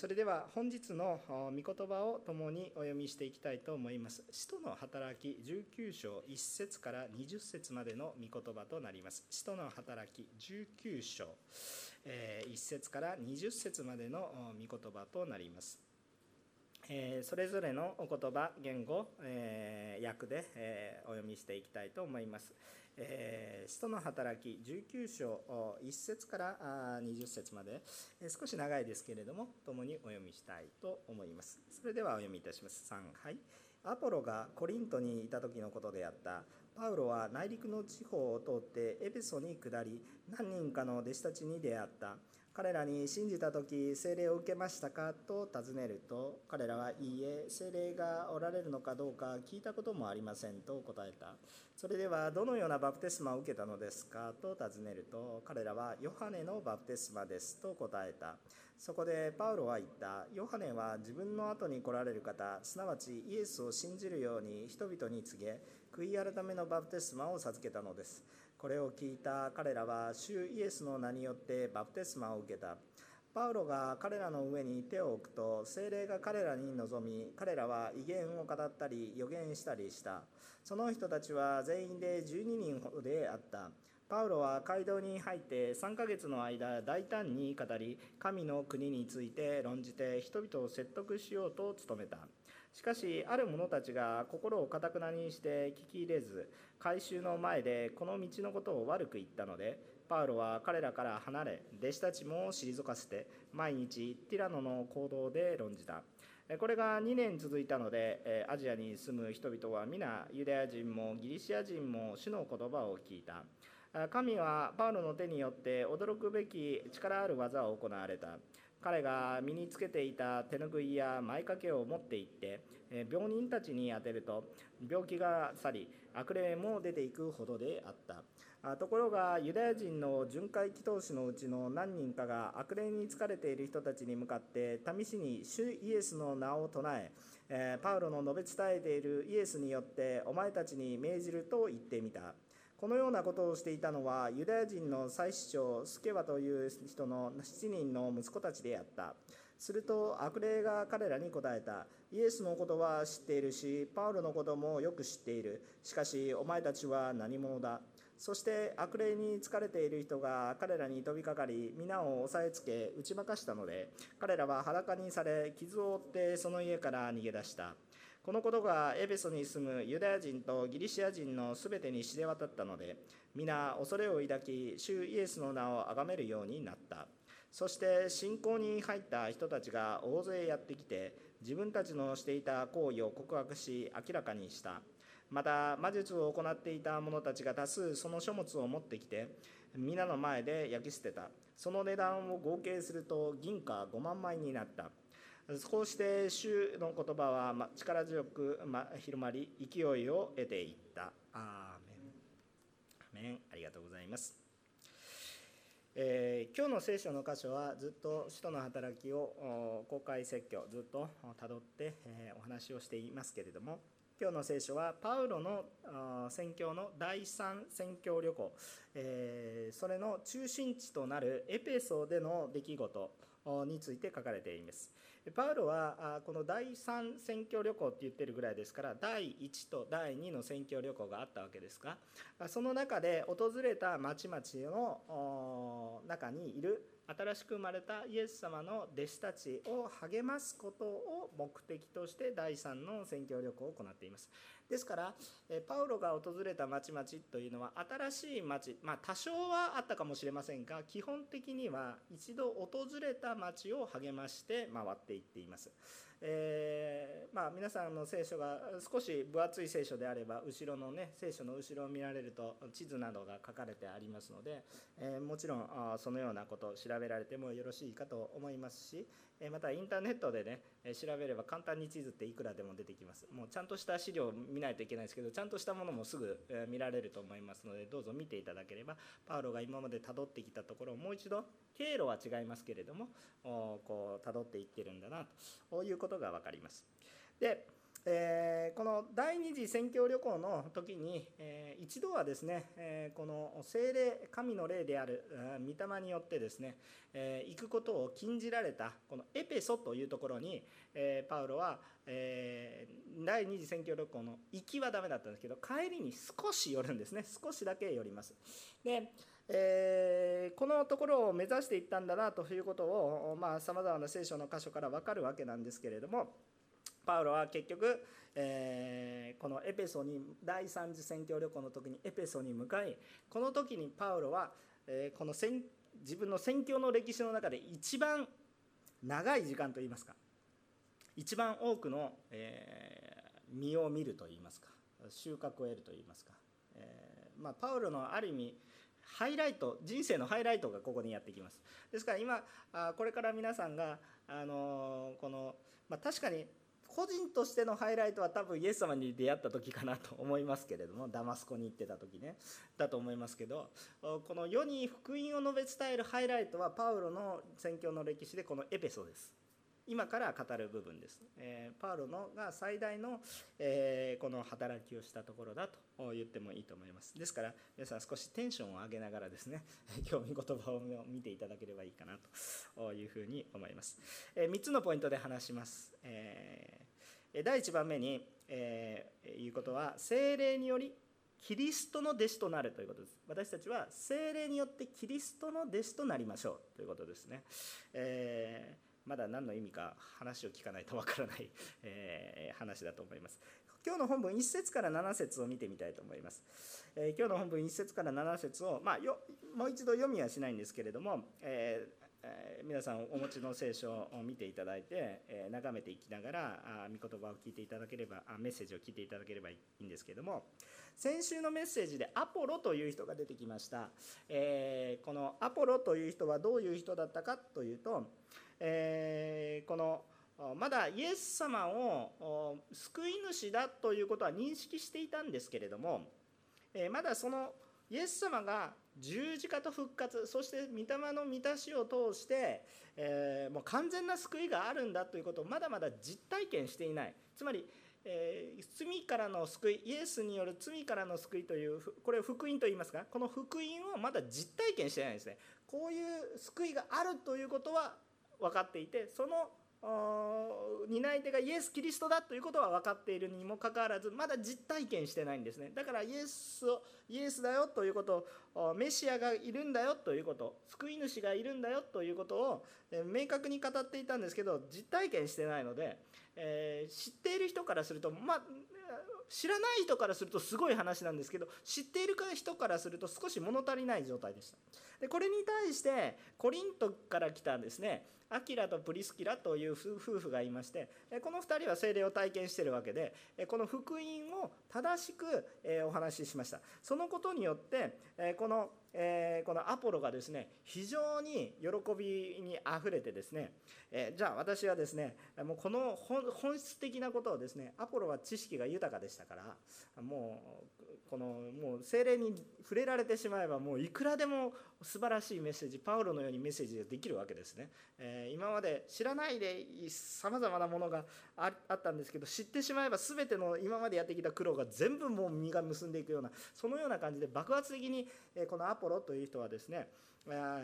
それでは本日の御言葉を共にお読みしていきたいと思います。使徒の働き19章1節から20節までの御言葉となります。使徒の働き19章1節から20節までの御言葉となります。それぞれのお言葉、言語、訳で、お読みしていきたいと思います。えー、使徒の働き19章1節から20節まで、えー、少し長いですけれども共にお読みしたいと思います。それではお読みいたします。3はいアポロがコリントにいた時のことであった。パウロは内陸の地方を通ってエペソに下り何人かの弟子たちに出会った。彼らに信じた時聖霊を受けましたかと尋ねると彼らはいいえ聖霊がおられるのかどうか聞いたこともありませんと答えた。それではどのようなバプテスマを受けたのですかと尋ねると彼らはヨハネのバプテスマですと答えた。そこでパウロは言った。ヨハネは自分の後に来られる方すなわちイエスを信じるように人々に告げ悔い改めのバプテスマを授けたのです。これを聞いた彼らは主イエスの名によってバプテスマを受けた。パウロが彼らの上に手を置くと精霊が彼らに臨み彼らは威厳を語ったり予言したりした。その人たちは全員で12人ほどであった。パウロは街道に入って3ヶ月の間大胆に語り神の国について論じて人々を説得しようと努めた。しかしある者たちが心をかたくなにして聞き入れず改宗の前でこの道のことを悪く言ったのでパウロは彼らから離れ弟子たちも退かせて毎日ティラノの行動で論じた。これが2年続いたのでアジアに住む人々は皆ユダヤ人もギリシア人も主の言葉を聞いた。神はパウロの手によって驚くべき力ある技を行われた。彼が身につけていた手ぬぐいや前掛けを持って行って病人たちに当てると病気が去り悪霊も出ていくほどであった。ところがユダヤ人の巡回祈祷師のうちの何人かが悪霊に疲れている人たちに向かって試しに主イエスの名を唱えパウロの述べ伝えているイエスによってお前たちに命じると言ってみた。このようなことをしていたのはユダヤ人の祭司長スケワという人の7人の息子たちであった。すると悪霊が彼らに答えた。イエスのことは知っているしパウロのこともよく知っている。しかしお前たちは何者だ。そして悪霊に疲れている人が彼らに飛びかかり皆を押さえつけ打ち負かしたので彼らは裸にされ傷を負ってその家から逃げ出した。このことがエベソに住むユダヤ人とギリシア人のすべてに知れ渡ったので皆恐れを抱き主イエスの名を崇めるようになった。そして信仰に入った人たちが大勢やってきて自分たちのしていた行為を告白し明らかにした。また魔術を行っていた者たちが多数その書物を持ってきて皆の前で焼き捨てた。その値段を合計すると銀貨5万枚になった。こうして主の言葉は力強く広まり勢いを得ていった。アーメン。ありがとうございます、えー、今日の聖書の箇所はずっと使徒の働きを公開説教ずっとたどって、え、お話をしていますけれども今日の聖書はパウロの宣教の第三宣教旅行、えー、それの中心地となるエペソでの出来事。について書かれています。パウロはこの第3宣教旅行って言ってるぐらいですから第1と第2の宣教旅行があったわけですがその中で訪れた町々の中にいる新しく生まれたイエス様の弟子たちを励ますことを目的として第3の宣教旅行を行っています。ですからパウロが訪れた町々というのは新しい町まあ多少はあったかもしれませんが基本的には一度訪れた町を励まして回っていっています。えー、まあ、皆さんの聖書が少し分厚い聖書であれば後ろのね聖書の後ろを見られると地図などが書かれてありますので、えー、もちろんそのようなことを調べられてもよろしいかと思いますしまたインターネットでね調べれば簡単に地図っていくらでも出てきます。もうちゃんとした資料を見ないといけないですけどちゃんとしたものもすぐ見られると思いますのでどうぞ見ていただければパウロが今までたどってきたところをもう一度経路は違いますけれどもこう辿っていってるんだなということが分かります。でえー、この第二次宣教旅行の時に、えー、一度はですね、えー、この聖霊神の霊である御霊によってですね、え行くことを禁じられたこのエペソというところに、えパウロは、え第二次宣教旅行の行きはダメだったんですけど帰りに少し寄るんですね。少しだけ寄ります。でえー、このところを目指していったんだなということをさまざ、まな聖書の箇所から分かるわけなんですけれどもパウロは結局、えー、このエペソに第3次宣教旅行の時にエペソに向かいこの時にパウロは、えー、この自分の宣教の歴史の中で一番長い時間といいますか一番多くの、えー、実を見るといいますか収穫を得るといいますか、えー、まあ、パウロのある意味ハイライト人生のハイライトがここにやってきます。ですから今これから皆さんが、あのこの、まあ、確かに個人としてのハイライトは多分イエス様に出会った時かなと思いますけれどもダマスコに行ってた時ね。だと思いますけどこの世に福音を述べ伝えるハイライトはパウロの宣教の歴史でこのエペソです。今から語る部分です、えー、パウロのが最大の、えー、この働きをしたところだと言ってもいいと思います。ですから皆さん少しテンションを上げながらですね 興味言葉を見ていただければいいかなというふうに思います、えー、3つのポイントで話します、え、第1番目に、えー、いうことは精霊によりキリストの弟子となるということです。私たちは精霊によってキリストの弟子となりましょうということですね、えーまだ何の意味か話を聞かないとわからない、えー、話だと思います。今日の本文1節から7節を見てみたいと思います。えー、今日の本文1節から7節を、まあ、よもう一度読みはしないんですけれども、えーえー、皆さんお持ちの聖書を見ていただいて、えー、眺めていきながらあ御言葉を聞いていただければあメッセージを聞いていただければいいんですけれども先週のメッセージでアポロという人が出てきました、えー、このアポロという人はどういう人だったかというと、えー、このまだイエス様を救い主だということは認識していたんですけれども、えー、まだそのイエス様が十字架と復活そして御霊の満たしを通して、えー、もう完全な救いがあるんだということをまだまだ実体験していない。つまり、えー、罪からの救いイエスによる罪からの救いというこれを福音と言いますがこの福音をまだ実体験してないんですね。こういう救いがあるということは分かっていてその担い手がイエス・キリストだということは分かっているにもかかわらずまだ実体験してないんですね。だからイエスをイエスだよということをメシアがいるんだよということ救い主がいるんだよということを明確に語っていたんですけど実体験してないので、えー、知っている人からするとまあ知らない人からするとすごい話なんですけど知っている人からすると少し物足りない状態でした。でこれに対してコリントから来たんですね。アキラとプリスキラという夫婦がいましてこの2人は精霊を体験しているわけでこの福音を正しくお話ししました。そのことによってこのえこのアポロがですね非常に喜びにあふれてですねえじゃあ私はですねもうこの本質的なことをですねアポロは知識が豊かでしたからもうこのもう精霊に触れられてしまえばもういくらでも素晴らしいメッセージパウロのようにメッセージができるわけですね、えー、今まで知らないでさまざまなものがあったんですけど知ってしまえば全ての今までやってきた苦労が全部もう実が結んでいくようなそのような感じで爆発的にこのアポロという人はですね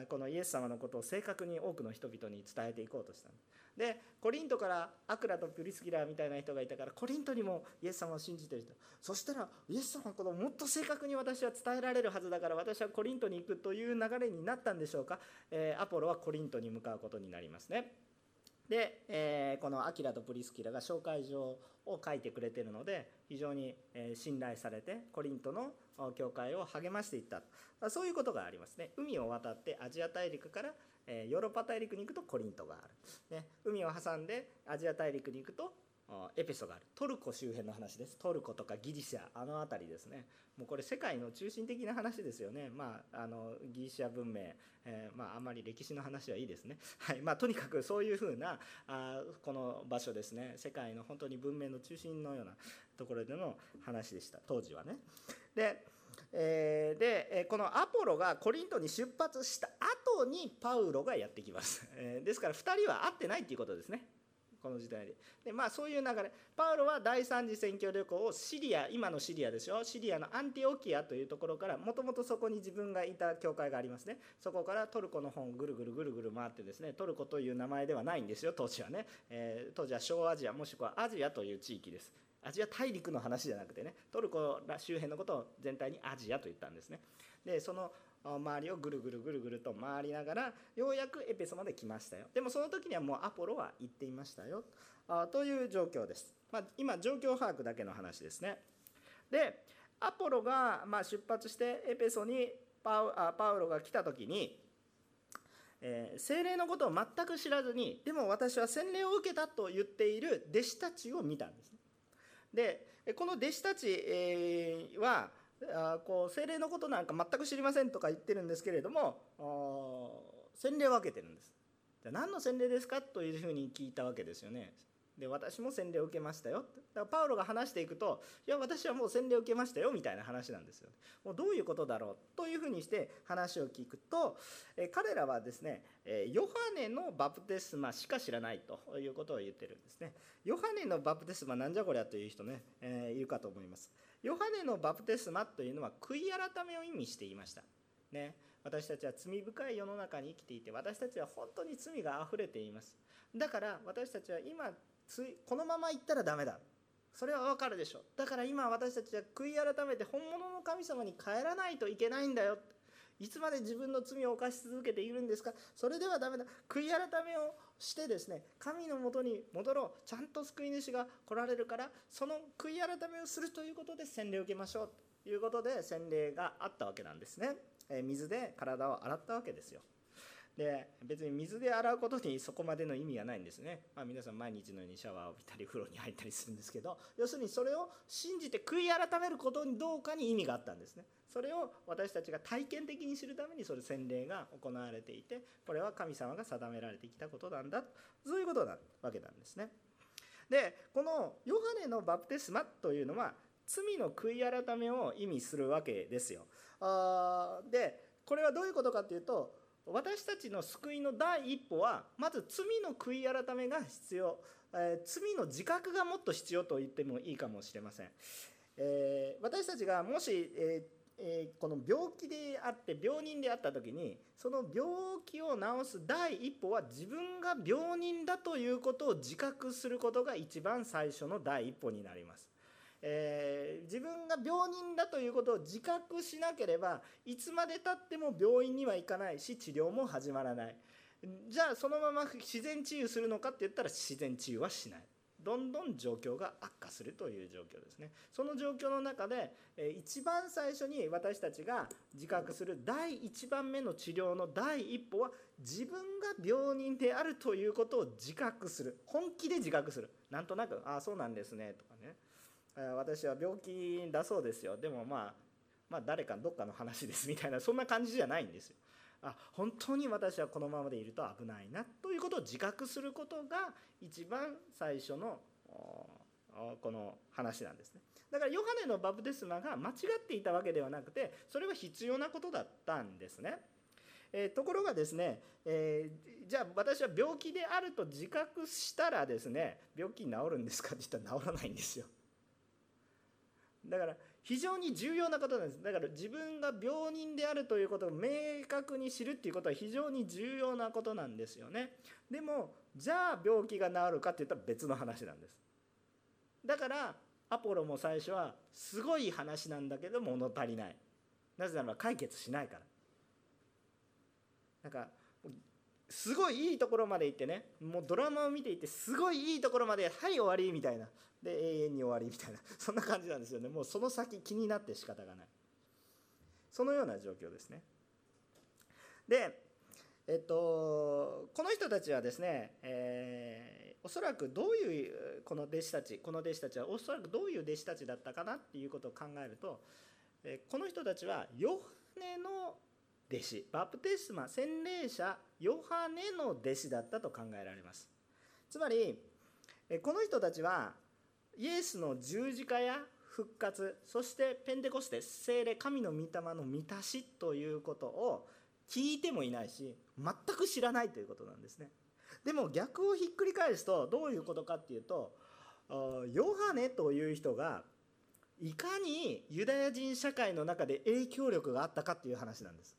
このイエス様のことを正確に多くの人々に伝えていこうとした。んですでコリントからアクラとプリスキラーみたいな人がいたからコリントにもイエス様を信じてる人。そしたらイエス様のことをもっと正確に私は伝えられるはずだから私はコリントに行くという流れになったんでしょうか、えー、アポロはコリントに向かうことになりますね。で、えー、このアキラとプリスキラが紹介状を書いてくれてるので非常に信頼されてコリントの教会を励ましていった。そういうことがありますね。海を渡ってアジア大陸からヨーロッパ大陸に行くとコリントがある、ね、海を挟んでアジア大陸に行くとエペソがある。トルコ周辺の話です。トルコとかギリシャ。あの辺りですね。もうこれ世界の中心的な話ですよね。まああのギリシャ文明、えー、まああまり歴史の話はいいですね。はい。まあとにかくそういうふうなあこの場所ですね。世界の本当に文明の中心のようなところでの話でした。当時はね。でえー、でこのアポロがコリントに出発した後にパウロがやってきます、えー、ですから2人は会ってないっていうことですね。この時代。でで、まあ、そういう流れ。パウロは第三次宣教旅行をシリア今のシリアでしょ？シリアのアンティオキアというところからもともとそこに自分がいた教会がありますね。そこからトルコの本をぐるぐるぐるぐる回ってですねトルコという名前ではないんですよ当時はね、えー、当時は小アジアもしくはアジアという地域です。アジア大陸の話じゃなくてねトルコ周辺のことを全体にアジアと言ったんですね。でその周りをぐるぐるぐるぐると回りながらようやくエペソまで来ましたよ。でもその時にはもうアポロは行っていましたよ。という状況です、まあ、今状況把握だけの話ですね。でアポロがま出発してエペソにパウあパウロが来た時にえー、精霊のことを全く知らずにでも私は洗礼を受けたと言っている弟子たちを見たんですでこの弟子たち、えー、はあこう精霊のことなんか全く知りませんとか言ってるんですけれども洗礼を分けてるんです。じゃ何の洗礼ですかというふうに聞いたわけですよね。で私も洗礼を受けましたよ。だからパウロが話していくといや私はもう洗礼を受けましたよみたいな話なんですよ。もうどういうことだろうというふうにして話を聞くとえ彼らはですねヨハネのバプテスマしか知らないということを言ってるんですね。ヨハネのバプテスマなんじゃこりゃという人ね、えー、いるかと思います。ヨハネのバプテスマというのは悔い改めを意味していました。ね、私たちは罪深い世の中に生きていて私たちは本当に罪があふれています。だから私たちは今このまま行ったらダメだ。それはわかるでしょ。だから今私たちは悔い改めて本物の神様に帰らないといけないんだよ。いつまで自分の罪を犯し続けているんですか。それではダメだ。悔い改めをしてですね神のもとに戻ろう。ちゃんと救い主が来られるからその悔い改めをするということで洗礼を受けましょう。ということで洗礼があったわけなんですね、え水で体を洗ったわけですよ。で別に水で洗うことにそこまでの意味がないんですね、まあ、皆さん毎日のようにシャワーを浴びたり風呂に入ったりするんですけど 要するにそれを信じて悔い改めることにどうかに意味があったんですね。それを私たちが体験的に知るためにそれ洗礼が行われていてこれは神様が定められてきたことなんだそういうことなわけなんですね。でこのヨハネのバプテスマというのは罪の悔い改めを意味するわけですよ。あでこれはどういうことかというと私たちの救いの第一歩はまず罪の悔い改めが必要、えー、罪の自覚がもっと必要と言ってもいいかもしれません、えー、私たちがもし、えーえー、この病気であって病人であった時にその病気を治す第一歩は自分が病人だということを自覚することが一番最初の第一歩になります。えー、自分が病人だということを自覚しなければいつまでたっても病院には行かないし治療も始まらない。じゃあそのまま自然治癒するのかって言ったら自然治癒はしない。どんどん状況が悪化するという状況ですね。その状況の中で、えー、一番最初に私たちが自覚する第1番目の治療の第一歩は自分が病人であるということを自覚する。本気で自覚する。なんとなくああそうなんですねとかね。私は病気だそうですよでもまあまあ誰かどっかの話ですみたいなそんな感じじゃないんですよ。あ本当に私はこのままでいると危ないなということを自覚することが一番最初のこの話なんですねだからヨハネのバプテスマが間違っていたわけではなくてそれは必要なことだったんですね。えー、ところがですね、えー、じゃあ私は病気であると自覚したらですね病気治るんですかって言ったら治らないんですよ。だから非常に重要なことなんです。だから自分が病人であるということを明確に知るっていうことは非常に重要なことなんですよね。でもじゃあ病気が治るかっていったら別の話なんです。だからアポロも最初はすごい話なんだけど物足りない。なぜならば解決しないから。なんかすごいいいところまで行ってねもうドラマを見ていてすごいいいところまではい終わりみたいな。で永遠に終わりみたいな。そんな感じなんですよね。もうその先気になって仕方がない。そのような状況ですね。でえっとこの人たちはですね、えー、おそらくどういうこの弟子たちこの弟子たちはおそらくどういう弟子たちだったかなっていうことを考えると、えこの人たちはヨハネの弟子。バプテスマ洗礼者ヨハネの弟子だったと考えられます。つまりこの人たちはイエスの十字架や復活そしてペンテコステ聖霊神の御霊の満たしということを聞いてもいないし全く知らないということなんですね。でも逆をひっくり返すとどういうことかっていうとヨハネという人がいかにユダヤ人社会の中で影響力があったかっていう話なんです。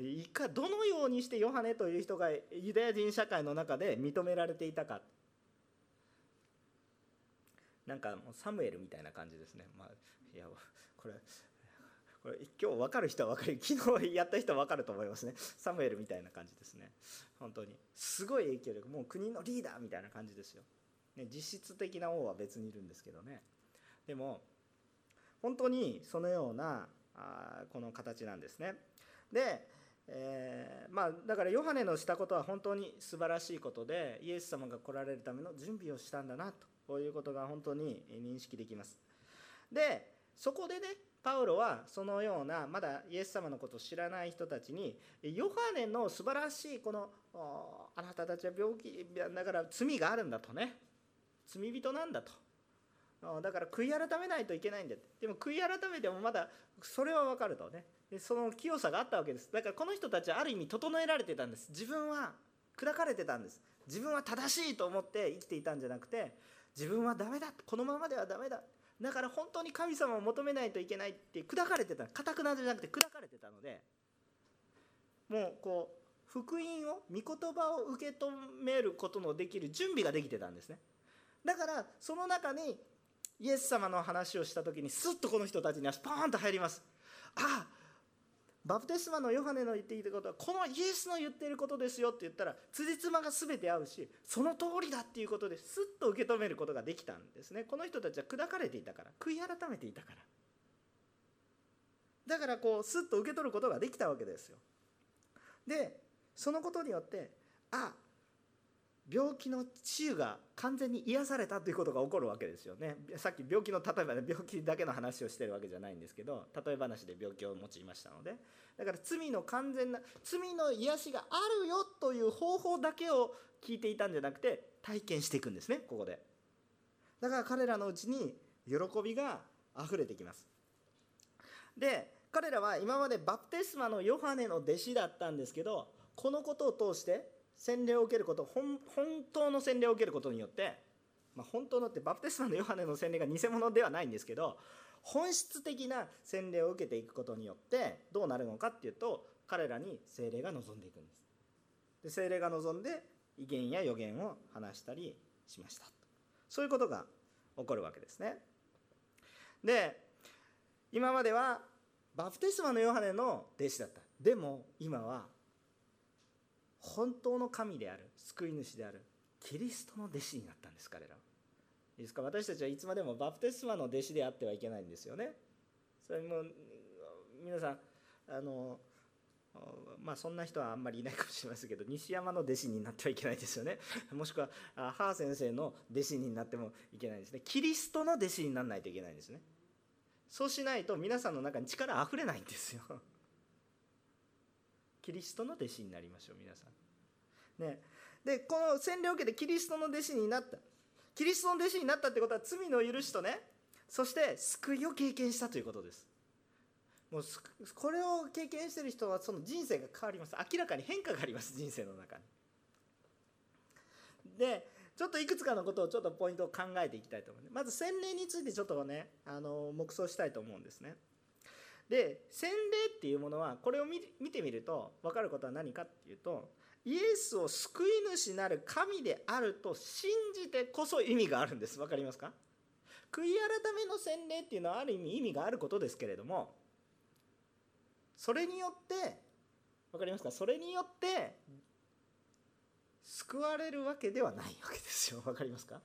いかどのようにしてヨハネという人がユダヤ人社会の中で認められていたかなんかもうサムエルみたいな感じですね、まあ、いやこれこれ今日分かる人は分かる昨日やった人は分かると思いますね。サムエルみたいな感じですね。本当にすごい影響力もう国のリーダーみたいな感じですよ、ね、実質的な王は別にいるんですけどね。でも本当にそのようなあこの形なんですね。で、えー、まあ、だからヨハネのしたことは本当に素晴らしいことでイエス様が来られるための準備をしたんだなということが本当に認識できます。でそこでねパウロはそのようなまだイエス様のことを知らない人たちにヨハネの素晴らしいこのあなたたちは病気だから罪があるんだとね。罪人なんだと。だから悔い改めないといけないんだって。でも悔い改めてもまだそれは分かるとね。でその清さがあったわけです。だからこの人たちはある意味整えられてたんです。自分は砕かれてたんです。自分は正しいと思って生きていたんじゃなくて自分はダメだ。このままではダメだ。だから本当に神様を求めないといけないって砕かれてた。かたくなじゃなくて砕かれてたのでもうこう福音を御言葉を受け止めることのできる準備ができてたんですね。だからその中にイエス様の話をした時にスッとこの人たちにはパーンと入ります。ああバプテスマのヨハネの言っていたことはこのイエスの言っていることですよって言ったら辻褄が全て合うしその通りだっていうことですっと受け止めることができたんですね。この人たちは砕かれていたから悔い改めていたからだからこうすっと受け取ることができたわけですよ。でそのことによってあ病気の治癒が完全に癒されたということが起こるわけですよね。さっき病気の例えば、ね、病気だけの話をしてるわけじゃないんですけど例え話で病気を用いましたので。だから罪の完全な罪の癒しがあるよという方法だけを聞いていたんじゃなくて体験していくんですねここで。だから彼らのうちに喜びが溢れてきます。で彼らは今までバプテスマのヨハネの弟子だったんですけどこのことを通して洗礼を受けること本当の洗礼を受けることによって、まあ、本当のってバプテスマのヨハネの洗礼が偽物ではないんですけど本質的な洗礼を受けていくことによってどうなるのかっていうと彼らに精霊が望んでいくんです。で精霊が望んで威厳や予言を話したりしました。そういうことが起こるわけですね。で今まではバプテスマのヨハネの弟子だった。でも今は本当の神である救い主であるキリストの弟子になったんです彼らは。いいですか？私たちはいつまでもバプテスマの弟子であってはいけないんですよね。それも皆さんあのまあそんな人はあんまりいないかもしれませんけど西山の弟子になってはいけないですよね。もしくは母先生の弟子になってもいけないですね。キリストの弟子にならないといけないんですね。そうしないと皆さんの中に力あふれないんですよ。キリストの弟子になりましょう皆さん。ね、でこの洗礼を受けてキリストの弟子になった。キリストの弟子になったってことは罪の許しとね。そして救いを経験したということです。もうこれを経験してる人はその人生が変わります。明らかに変化があります人生の中に。でちょっといくつかのことをちょっとポイントを考えていきたいと思いますまず洗礼についてちょっとねあの黙想したいと思うんですね。で洗礼っていうものはこれを見てみると分かることは何かっていうとイエスを救い主なる神であると信じてこそ意味があるんです。分かりますか？悔い改めの洗礼っていうのはある意味意味があることですけれどもそれによって分かりますか？それによって救われるわけではないわけですよ。分かりますか？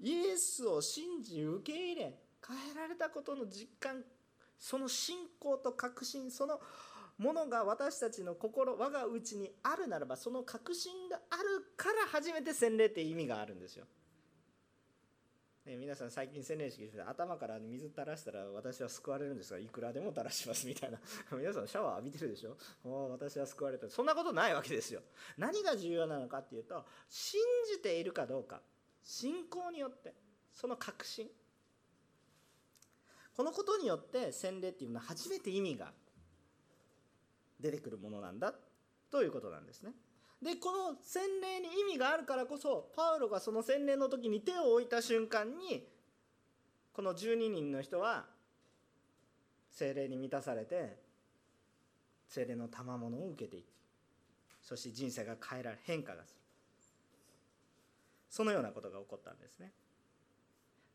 イエスを信じ受け入れ変えられたことの実感その信仰と確信そのものが私たちの心我が内にあるならばその確信があるから初めて洗礼って意味があるんですよ。ね、皆さん最近洗礼式して頭から水垂らしたら私は救われるんですがいくらでも垂らしますみたいな。皆さんシャワー浴びてるでしょ？お私は救われた。そんなことないわけですよ。何が重要なのかっていうと信じているかどうか。信仰によってその確信。このことによって洗礼っていうのは初めて意味が出てくるものなんだということなんですね。でこの洗礼に意味があるからこそパウロがその洗礼の時に手を置いた瞬間にこの12人の人は精霊に満たされて精霊の賜物を受けていくそして人生が変えられ変化がするそのようなことが起こったんですね。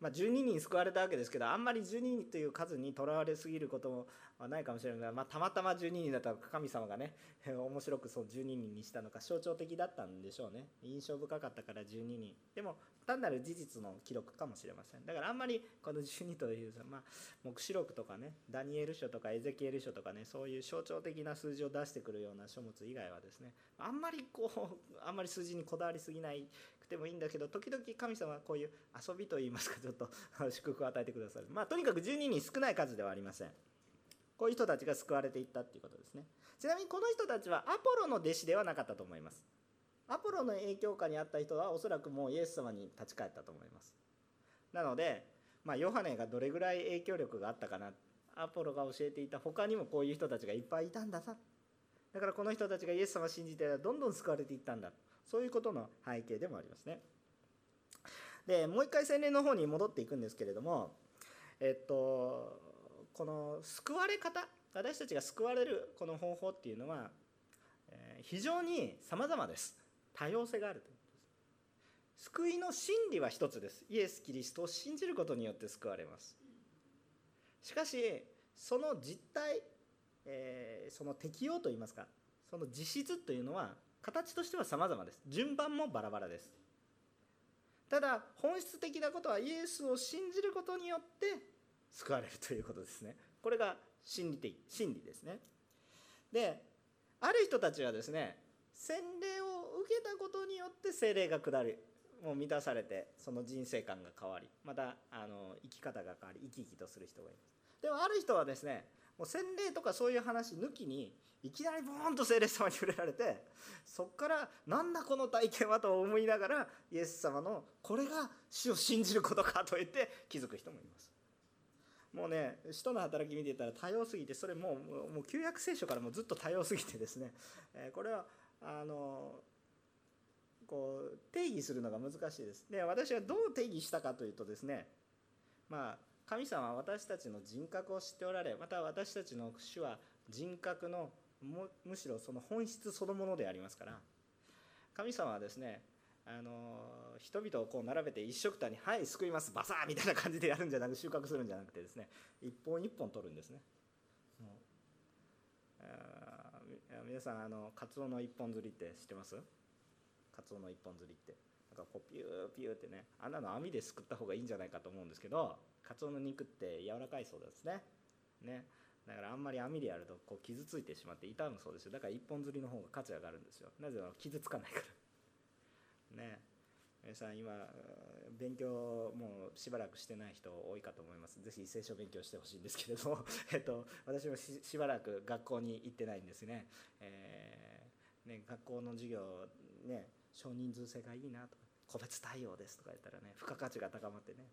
まあ、12人救われたわけですけどあんまり12人という数にとらわれすぎることもないかもしれない。が、まあ、たまたま12人だったら神様がね 面白くそう12人にしたのか象徴的だったんでしょうね。印象深かったから12人。でも単なる事実の記録かもしれません。だからあんまりこの12という、まあ、黙示録とかねダニエル書とかエゼキエル書とかねそういう象徴的な数字を出してくるような書物以外はですねあんまりこうあんまり数字にこだわりすぎなくてもいいんだけど時々神様はこういう遊びといいますかちょっと祝福を与えてくださる。まあとにかく12人少ない数ではありません。こういう人たちが救われていったっていうことですね。ちなみにこの人たちはアポロの弟子ではなかったと思います。アポロの影響下にあった人はおそらくもうイエス様に立ち返ったと思います。なので、まあ、ヨハネがどれぐらい影響力があったかな。アポロが教えていた他にもこういう人たちがいっぱいいたんださ。だからこの人たちがイエス様を信じてどんどん救われていったんだ。そういうことの背景でもありますね。でもう一回洗礼の方に戻っていくんですけれどもえっとこの救われ方私たちが救われるこの方法っていうのは非常に様々です。多様性があるということです。救いの真理は一つです。イエス・キリストを信じることによって救われます。しかしその実態、えー、その適用といいますかその実質というのは形としては様々です。順番もバラバラです。ただ本質的なことはイエスを信じることによって救われるということですね。これが心理的真理ですね。である人たちはですね洗礼を受けたことによって精霊が下りもう満たされてその人生観が変わりまたあの生き方が変わり生き生きとする人がいます。でもある人はですねもう洗礼とかそういう話抜きにいきなりボーンと聖霊様に触れられてそこからなんだこの体験はと思いながらイエス様のこれが死を信じることかと言って気づく人もいます。もうね使徒の働き見てたら多様すぎてそれもうもう旧約聖書からもずっと多様すぎてですね、えこれはあのこう定義するのが難しいですで私はどう定義したかというとですねまあ神様は私たちの人格を知っておられまた私たちの主は人格のむしろその本質そのものでありますから神様はですねあの人々をこう並べて一緒くたに「はい救いますバサー!」みたいな感じでやるんじゃなく収穫するんじゃなくてですね一本一本取るんですね。皆さんあのカツオの一本釣りって知ってます？カツオの一本釣りってなんかこうピューピューってねあんなの網ですくった方がいいんじゃないかと思うんですけどカツオの肉って柔らかいそうですね。ね。だからあんまり網でやるとこう傷ついてしまって痛むそうですよ。だから一本釣りの方が価値上がるんですよ。なぜなら傷つかないから。ね。皆さん今勉強もうしばらくしてない人多いかと思います。ぜひ聖書勉強してほしいんですけれども、えっと、私もしばらく学校に行ってないんですね,、えー、ね学校の授業ね少人数制がいいなとか個別対応ですとか言ったらね付加価値が高まってね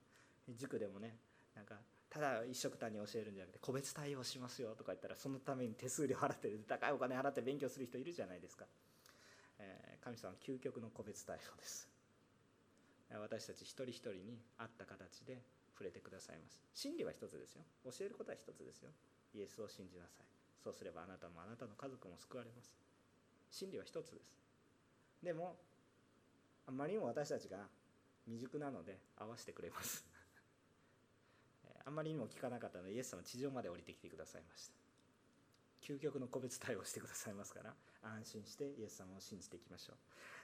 塾でもねなんかただ一緒くたに教えるんじゃなくて個別対応しますよとか言ったらそのために手数料払ってる高いお金払って勉強する人いるじゃないですか、えー、神様究極の個別対応です。私たち一人一人に合った形で触れてくださいます。真理は一つですよ。教えることは一つですよ。イエスを信じなさい。そうすればあなたもあなたの家族も救われます。真理は一つです。でもあまりにも私たちが未熟なので合わせてくれます。あんまりにも聞かなかったのでイエス様地上まで降りてきてくださいました。究極の個別対応してくださいますから安心してイエス様を信じていきましょ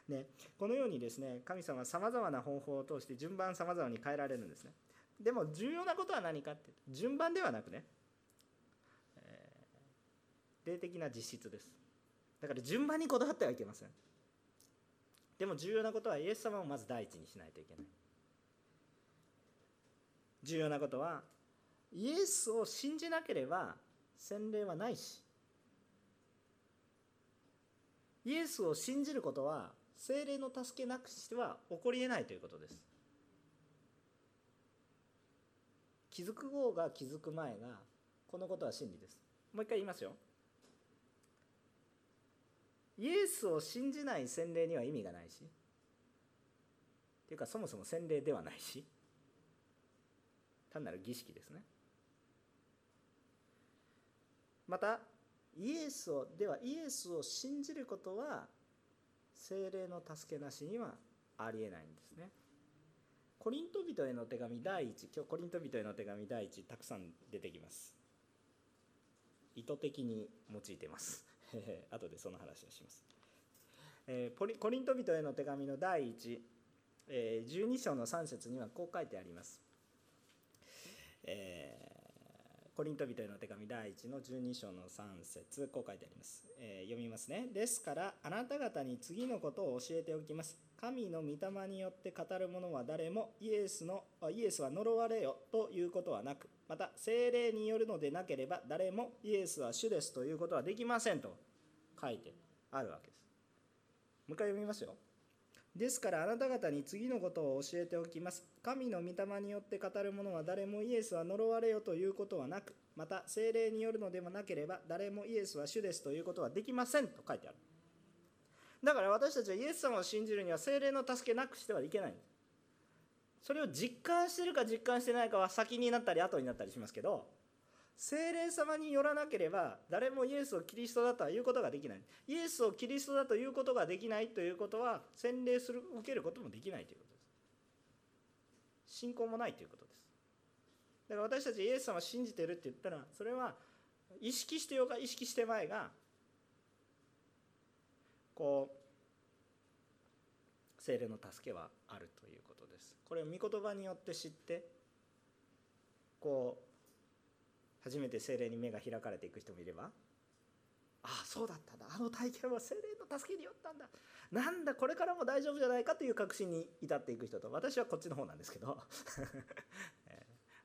う、ね、このようにですね神様はさまざまな方法を通して順番さまざまに変えられるんですね。でも重要なことは何かって順番ではなくね、えー、霊的な実質です。だから順番にこだわってはいけません。でも重要なことはイエス様をまず第一にしないといけない。重要なことはイエスを信じなければ洗礼はないし。イエスを信じることは精霊の助けなくしては起こりえないということです。気づく方が気づく前がこのことは真理です。もう一回言いますよ。イエスを信じない洗礼には意味がないし。っていうかそもそも洗礼ではないし。単なる儀式ですね。またイエスをではイエスを信じることは精霊の助けなしにはありえないんですね。コリント人への手紙第1今日コリント人への手紙第1たくさん出てきます。意図的に用いてます。後でその話をします、えー、コリント人への手紙の第1、えー、12章の3節にはこう書いてあります、えーコリント人への手紙第1の12章の3節こう書いてあります、えー、読みますね。ですからあなた方に次のことを教えておきます。神の御霊によって語る者は誰もイエスのイエスは呪われよということはなくまた精霊によるのでなければ誰もイエスは主ですということはできませんと書いてあるわけですもう一回読みますよですからあなた方に次のことを教えておきます。神の御霊によって語る者は誰もイエスは呪われよということはなく、また精霊によるのでもなければ誰もイエスは主ですということはできませんと書いてある。だから私たちはイエス様を信じるには精霊の助けなくしてはいけないそれを実感してるか実感してないかは先になったり後になったりしますけど、精霊様によらなければ誰もイエスをキリストだとは言うことができない。イエスをキリストだということができないということは洗礼する受けることもできないということです。信仰もないということです。だから私たちイエス様を信じてるって言ったらそれは意識してようか意識してまいがこう精霊の助けはあるというです。これを御言葉によって知ってこう初めて精霊に目が開かれていく人もいればああそうだったんだ。あの体験は精霊の助けによったんだ。なんだこれからも大丈夫じゃないかという確信に至っていく人と私はこっちの方なんですけど。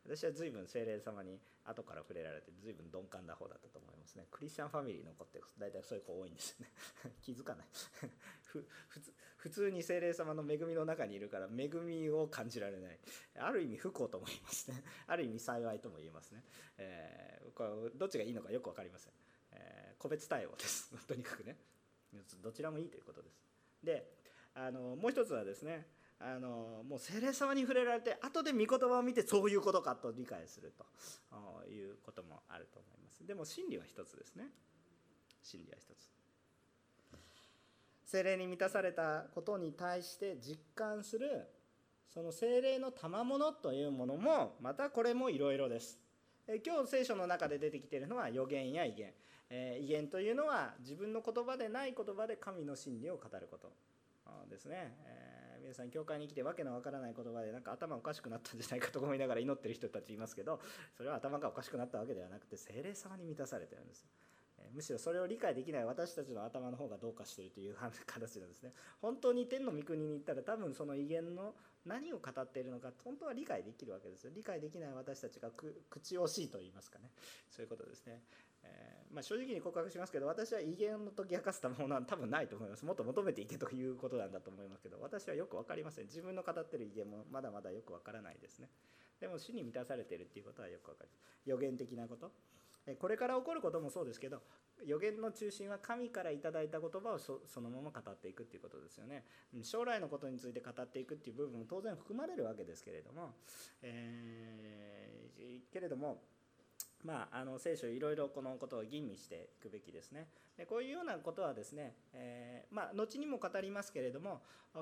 私は随分精霊様に後から触れられて随分鈍感な方だったと思いますね。クリスチャンファミリーの子って大体そういう子多いんですよね。気づかない。普通に精霊様の恵みの中にいるから恵みを感じられない。ある意味不幸とも言いますね。ある意味幸いとも言えますね、えー、これどっちがいいのかよく分かりません、えー、個別対応です。とにかくね。どちらもいいということです。であのもう一つはですねあのもう精霊様に触れられて後で御言葉を見てそういうことかと理解すると。いうこともあると思います。でも真理は一つですね。真理は一つ。精霊に満たされたことに対して実感するその精霊の賜物というものもまたこれもいろいろです今日聖書の中で出てきているのは予言や威厳、えー、威厳というのは自分の言葉でない言葉で神の真理を語ること。ですね、えー皆さん教会に来てわけのわからない言葉でなんか頭おかしくなったんじゃないかと思いながら祈ってる人たちいますけどそれは頭がおかしくなったわけではなくて精霊様に満たされてるんですむしろそれを理解できない私たちの頭の方がどうかしているという形なんですね本当に天の御国に行ったら多分その威厳の何を語っているのか本当は理解できるわけですよ理解できない私たちが口惜しいと言いますかねそういうことですねえー、まあ、正直に告白しますけど私は威厳の解き明かすたものは 多分ないと思います。もっと求めていけということなんだと思いますけど私はよく分かりません。自分の語ってる威厳もまだまだよく分からないですね。でも死に満たされているっていうことはよく分かります。予言的なこと。これから起こることもそうですけど予言の中心は神から頂いた言葉をそのまま語っていくっていうことですよね。将来のことについて語っていくっていう部分も当然含まれるわけですけれども、えー、けれどもまあ、あの聖書いろいろこのことを吟味していくべきですね。でこういうようなことはですね、えー、まあ、後にも語りますけれども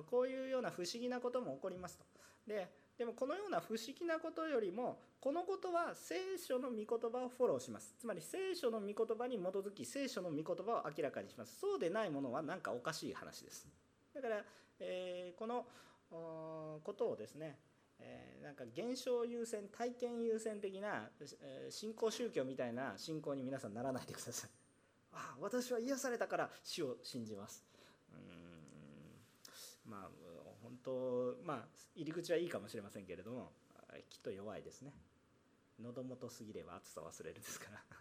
こういうような不思議なことも起こりますと。ででもこのような不思議なことよりもこのことは聖書の御言葉をフォローしますつまり聖書の御言葉に基づき聖書の御言葉を明らかにしますそうでないものは何かおかしい話ですだから、えー、このことをですねえ、なんか現象優先体験優先的な、えー、信仰宗教みたいな信仰に皆さんならないでください。あ私は癒されたから死を信じます。うん。まあ本当まあ入り口はいいかもしれませんけれどもきっと弱いですね。喉元すぎれば暑さ忘れるですから。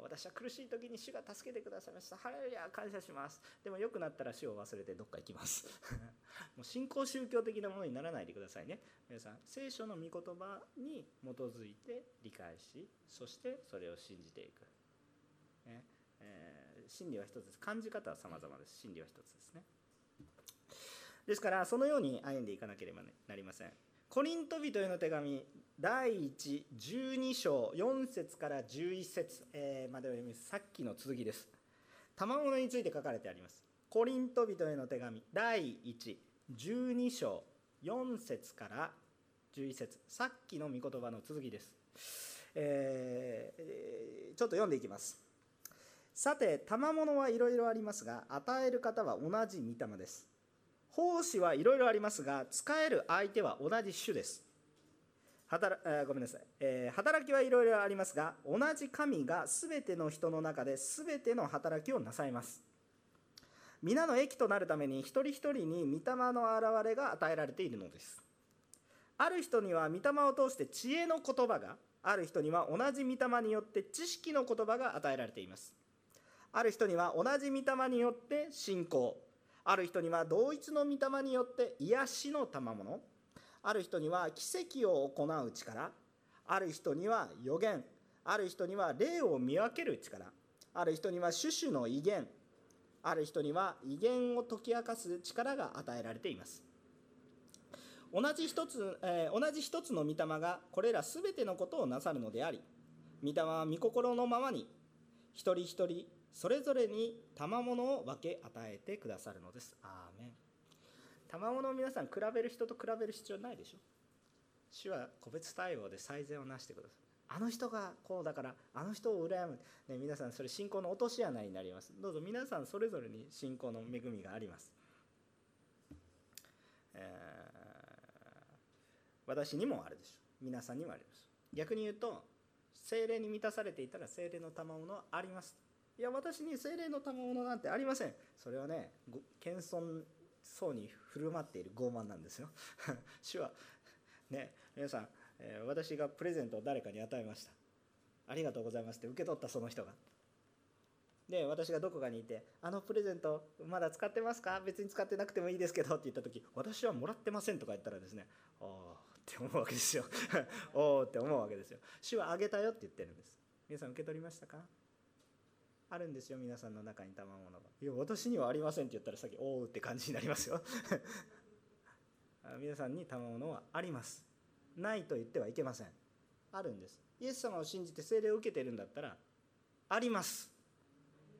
私は苦しい時に主が助けてくださいました。ハレルヤ感謝します。でも良くなったら主を忘れてどっか行きます。もう信仰宗教的なものにならないでくださいね。皆さん聖書の御言葉に基づいて理解しそしてそれを信じていく、ね。えー、真理は一つです。感じ方は様々です。真理は一つですね。ですからそのように歩んでいかなければなりません。コリント人への手紙第112章4節から11節、までを読みます。さっきの続きです。賜物について書かれてあります。コリント人への手紙第112章4節から11節。さっきの御言葉の続きです、えー、ちょっと読んでいきます。さて賜物はいろいろありますが与える方は同じ御霊です。奉仕はいろいろありますが使える相手は同じ種です。働えごめんなさい、えー、働きはいろいろありますが同じ神が全ての人の中で全ての働きをなさいます。皆の益となるために一人一人に御霊の現れが与えられているのです。ある人には御霊を通して知恵の言葉がある人には同じ御霊によって知識の言葉が与えられています。ある人には同じ御霊によって信仰。ある人には同一の御霊によって癒しの賜物。ある人には奇跡を行う力。ある人には予言。ある人には霊を見分ける力。ある人には種々の威厳。ある人には威厳を解き明かす力が与えられています。同じ一つ、えー、同じ一つの御霊がこれら全てのことをなさるのであり御霊は御心のままに一人一人それぞれに賜物を分け与えてくださるのです。アーメン。賜物を皆さん比べる人と比べる必要ないでしょ。主は個別対応で最善をなしてくださいあの人がこうだからあの人を羨む、ね、皆さんそれ信仰の落とし穴になります。どうぞ皆さんそれぞれに信仰の恵みがあります、えー、私にもあるでしょ。う皆さんにもあります。逆に言うと精霊に満たされていたら精霊の賜物はあります。いや私に精霊の賜物なんてありません。それはね謙遜そうに振る舞っている傲慢なんですよ。主はね皆さん、え、私がプレゼントを誰かに与えました。ありがとうございますって受け取ったその人が。で私がどこかにいて「あのプレゼントまだ使ってますか？別に使ってなくてもいいですけど」って言った時「私はもらってません」とか言ったらですね「おお」って思うわけですよ。おおって思うわけですよ。主はあげたよって言ってるんです。皆さん受け取りましたか？あるんですよ皆さんの中に賜物が。いや私にはありませんって言ったらさっきおおって感じになりますよ。皆さんに賜物はあります。ないと言ってはいけません。あるんです。イエス様を信じて聖霊を受けてるんだったらあります。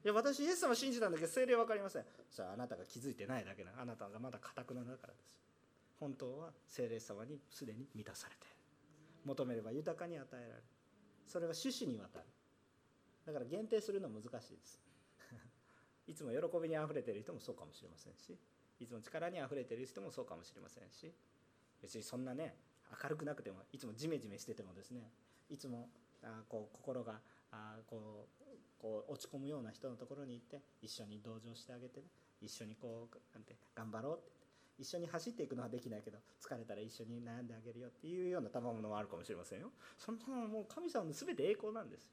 いや私イエス様を信じたんだけど聖霊分かりません。さああなたが気づいてないだけな。あなたがまだかたくなだからです。本当は聖霊様にすでに満たされて求めれば豊かに与えられる。それは種子にわたる。だから限定するのは難しいです。いつも喜びにあふれてる人もそうかもしれませんしいつも力にあふれてる人もそうかもしれませんし別にそんなね明るくなくてもいつもジメジメしててもですねいつもあこう心があこうこう落ち込むような人のところに行って一緒に同情してあげてね一緒にこうなんて頑張ろうって一緒に走っていくのはできないけど疲れたら一緒に悩んであげるよっていうような賜物もあるかもしれませんよ。そんなのもう神様の全て栄光なんですよ。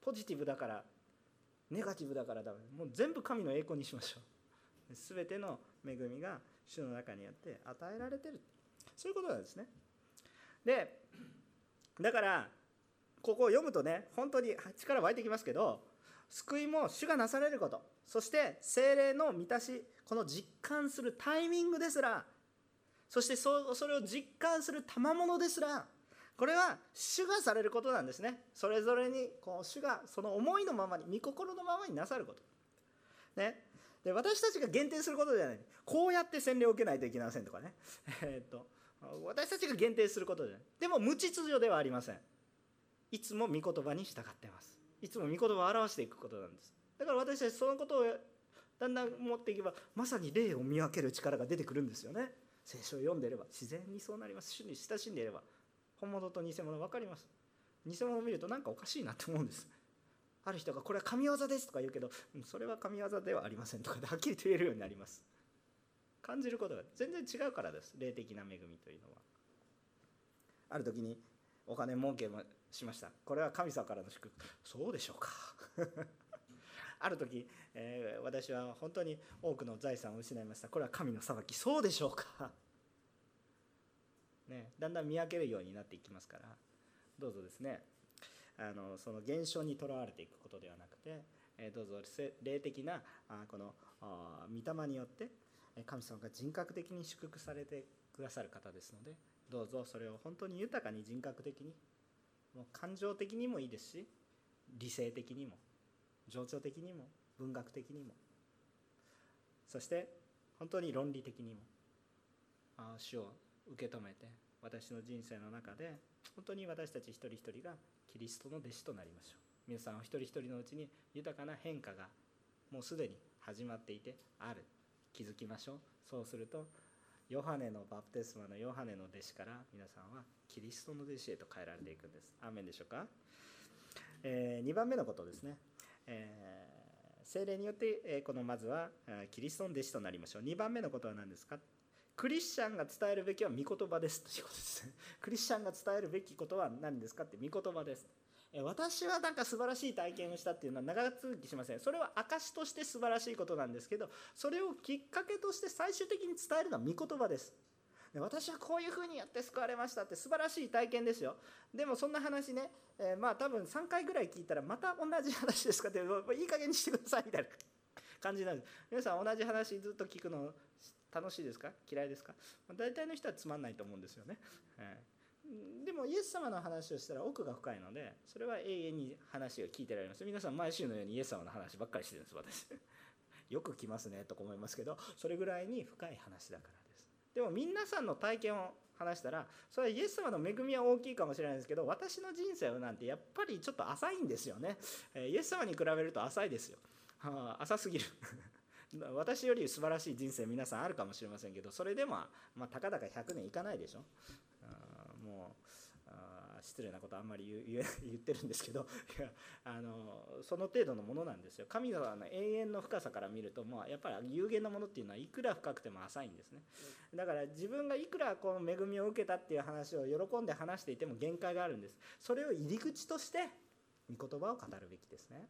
ポジティブだからネガティブだからダメ。もう全部神の栄光にしましょう。全ての恵みが主の中にあって与えられてる。そういうことなんですね。でだからここを読むとね本当に力湧いてきますけど救いも主がなされること。そして精霊の満たしこの実感するタイミングですらそしてそれを実感する賜物ですらこれは主がされることなんですね。それぞれにこう主がその思いのままに御心のままになさること。ね。で私たちが限定することではない。こうやって洗礼を受けないといけませんとかね。えっと私たちが限定することではない。でも無秩序ではありません。いつも御言葉に従ってます。いつも御言葉を表していくことなんです。だから私たちそのことをだんだん持っていけばまさに霊を見分ける力が出てくるんですよね。聖書を読んでいれば自然にそうなります。主に親しんでいれば。本物と偽物分かります。偽物を見ると何かおかしいなって思うんです。ある人がこれは神業ですとか言うけどそれは神業ではありませんとかではっきりと言えるようになります。感じることが全然違うからです。霊的な恵みというのは。ある時にお金儲けもしました。これは神様からの祝福。そうでしょうか。ある時、えー、私は本当に多くの財産を失いました。これは神の裁き。そうでしょうか。ね、だんだん見分けるようになっていきますからどうぞですねあのその現象にとらわれていくことではなくてえどうぞ霊的なこの御霊によって神様が人格的に祝福されてくださる方ですのでどうぞそれを本当に豊かに人格的にもう感情的にもいいですし理性的にも情緒的にも文学的にもそして本当に論理的にも主を受け止めて私の人生の中で本当に私たち一人一人がキリストの弟子となりましょう皆さんお一人一人のうちに豊かな変化がもうすでに始まっていてある気づきましょうそうするとヨハネのバプテスマのヨハネの弟子から皆さんはキリストの弟子へと変えられていくんです。アーメンでしょうか、えー、2番目のことですね。えー、精霊によって、え、このまずはキリストの弟子となりましょう。2番目のことは何ですか？クリスチャンが伝えるべきは御言葉です。ということですね。クリスチャンが伝えるべきことは何ですかって御言葉です。私はなんか素晴らしい体験をしたっていうのは長続きしません。それは証として素晴らしいことなんですけどそれをきっかけとして最終的に伝えるのは御言葉です。私はこういうふうにやって救われましたって素晴らしい体験ですよ。でもそんな話ね、えー、まあ多分3回ぐらい聞いたらまた同じ話ですかっていい加減にしてくださいみたいな感じなんです。皆さん同じ話ずっと聞くの楽しいですか？嫌いですか？大体の人はつまんないと思うんですよね、えーでもイエス様の話をしたら奥が深いのでそれは永遠に話が聞いてられます。皆さん毎週のようにイエス様の話ばっかりしてるんです私。よく来ますねとか思いますけどそれぐらいに深い話だからです。でも皆さんの体験を話したらそれはイエス様の恵みは大きいかもしれないですけど私の人生なんてやっぱりちょっと浅いんですよね。イエス様に比べると浅いですよ、はあ、浅すぎる。私より素晴らしい人生皆さんあるかもしれませんけどそれでも、まあ、たかだか100年いかないでしょ？もう失礼なことあんまり言 言ってるんですけどいやあのその程度のものなんですよ。神様の永遠の深さから見るともうやっぱり有限なものっていうのはいくら深くても浅いんですね。だから自分がいくらこの恵みを受けたっていう話を喜んで話していても限界があるんです。それを入り口として御言葉を語るべきですね。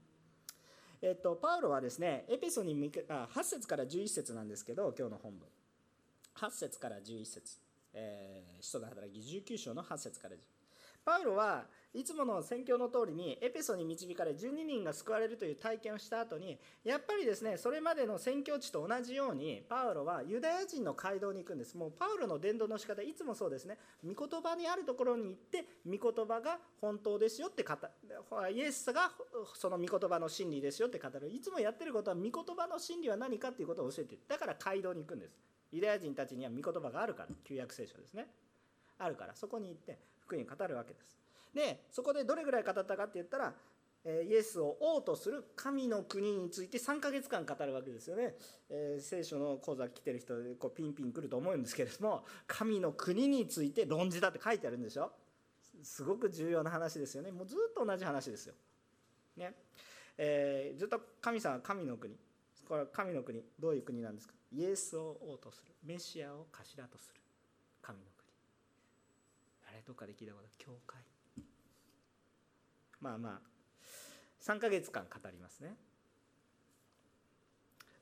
えっと、パウロはですね、エペソにあ8節から11節なんですけど、今日の本文。8節から11節えー、使徒の働き19章の8節から10パウロはいつもの宣教の通りにエペソに導かれ12人が救われるという体験をした後にやっぱりですねそれまでの宣教地と同じようにパウロはユダヤ人の街道に行くんです。もうパウロの伝道の仕方いつもそうですね。御言葉にあるところに行って御言葉が本当ですよって語イエスがその御言葉の真理ですよって語る。いつもやってることは御言葉の真理は何かっていうことを教えてだから街道に行くんです。ユダヤ人たちには御言葉があるから。旧約聖書ですね。あるから。そこに行って福音語るわけです。でそこでどれぐらい語ったかって言ったらイエスを王とする神の国について3ヶ月間語るわけですよね、えー、聖書の講座来てる人こうピンピン来ると思うんですけれども神の国について論じだって書いてあるんでしょ。すごく重要な話ですよね。もうずっと同じ話ですよ、ね。えー、ずっと神様は神の国。これは神の国どういう国なんですか？イエスを王とする。メシアを頭とする。神の国。どっかで聞いたこと教会。まあまあ3ヶ月間語りますね。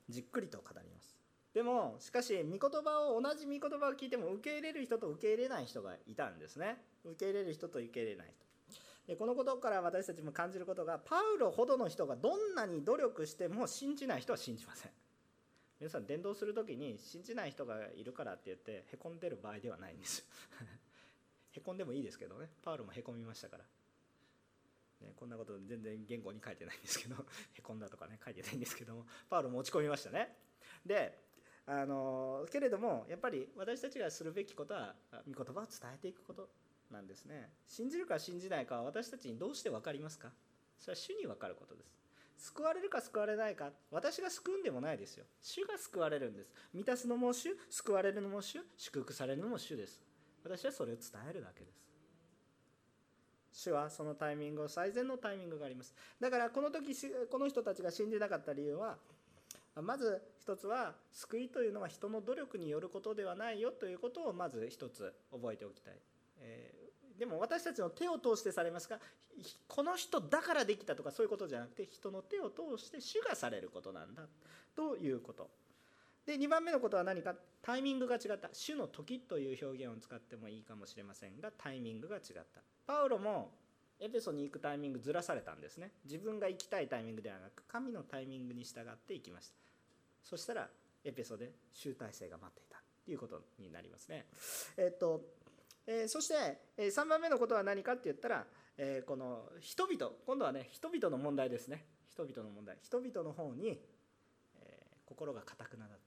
じっくりと語ります。でもしかし御言葉を同じ御言葉を聞いても受け入れる人と受け入れない人がいたんですね。受け入れる人と受け入れない人。でこのことから私たちも感じることがパウロほどの人がどんなに努力しても信じない人は信じません。皆さん伝道する時に信じない人がいるからって言ってへこんでる場合ではないんです。へこんでもいいですけどね。パウロもへこみましたから、ね、こんなこと全然言語に書いてないんですけど へこんだとかね書いてないんですけどもパウロも落ち込みましたね。であのけれどもやっぱり私たちがするべきことは御言葉を伝えていくことなんですね。信じるか信じないかは私たちにどうして分かりますか？それは主に分かることです。救われるか救われないか私が救うんでもないですよ。主が救われるんです。満たすのも主救われるのも主祝福されるのも主です。私はそれを伝えるだけです。主はそのタイミングを最善のタイミングがあります。だからこの時この人たちが信じなかった理由はまず一つは救いというのは人の努力によることではないよということをまず一つ覚えておきたい。えー、でも私たちの手を通してされますがこの人だからできたとかそういうことじゃなくて人の手を通して主がされることなんだということ。で2番目のことは何か？タイミングが違った。主の時という表現を使ってもいいかもしれませんがタイミングが違った。パウロもエペソに行くタイミングずらされたんですね。自分が行きたいタイミングではなく神のタイミングに従って行きました。そしたらエペソで集大成が待っていた。ということになりますね。えっと、えー、そして、え3番目のことは何かって言ったら、えー、この人々今度はね人々の問題ですね。人々の問題。人々の方に、えー、心がかたくなだった。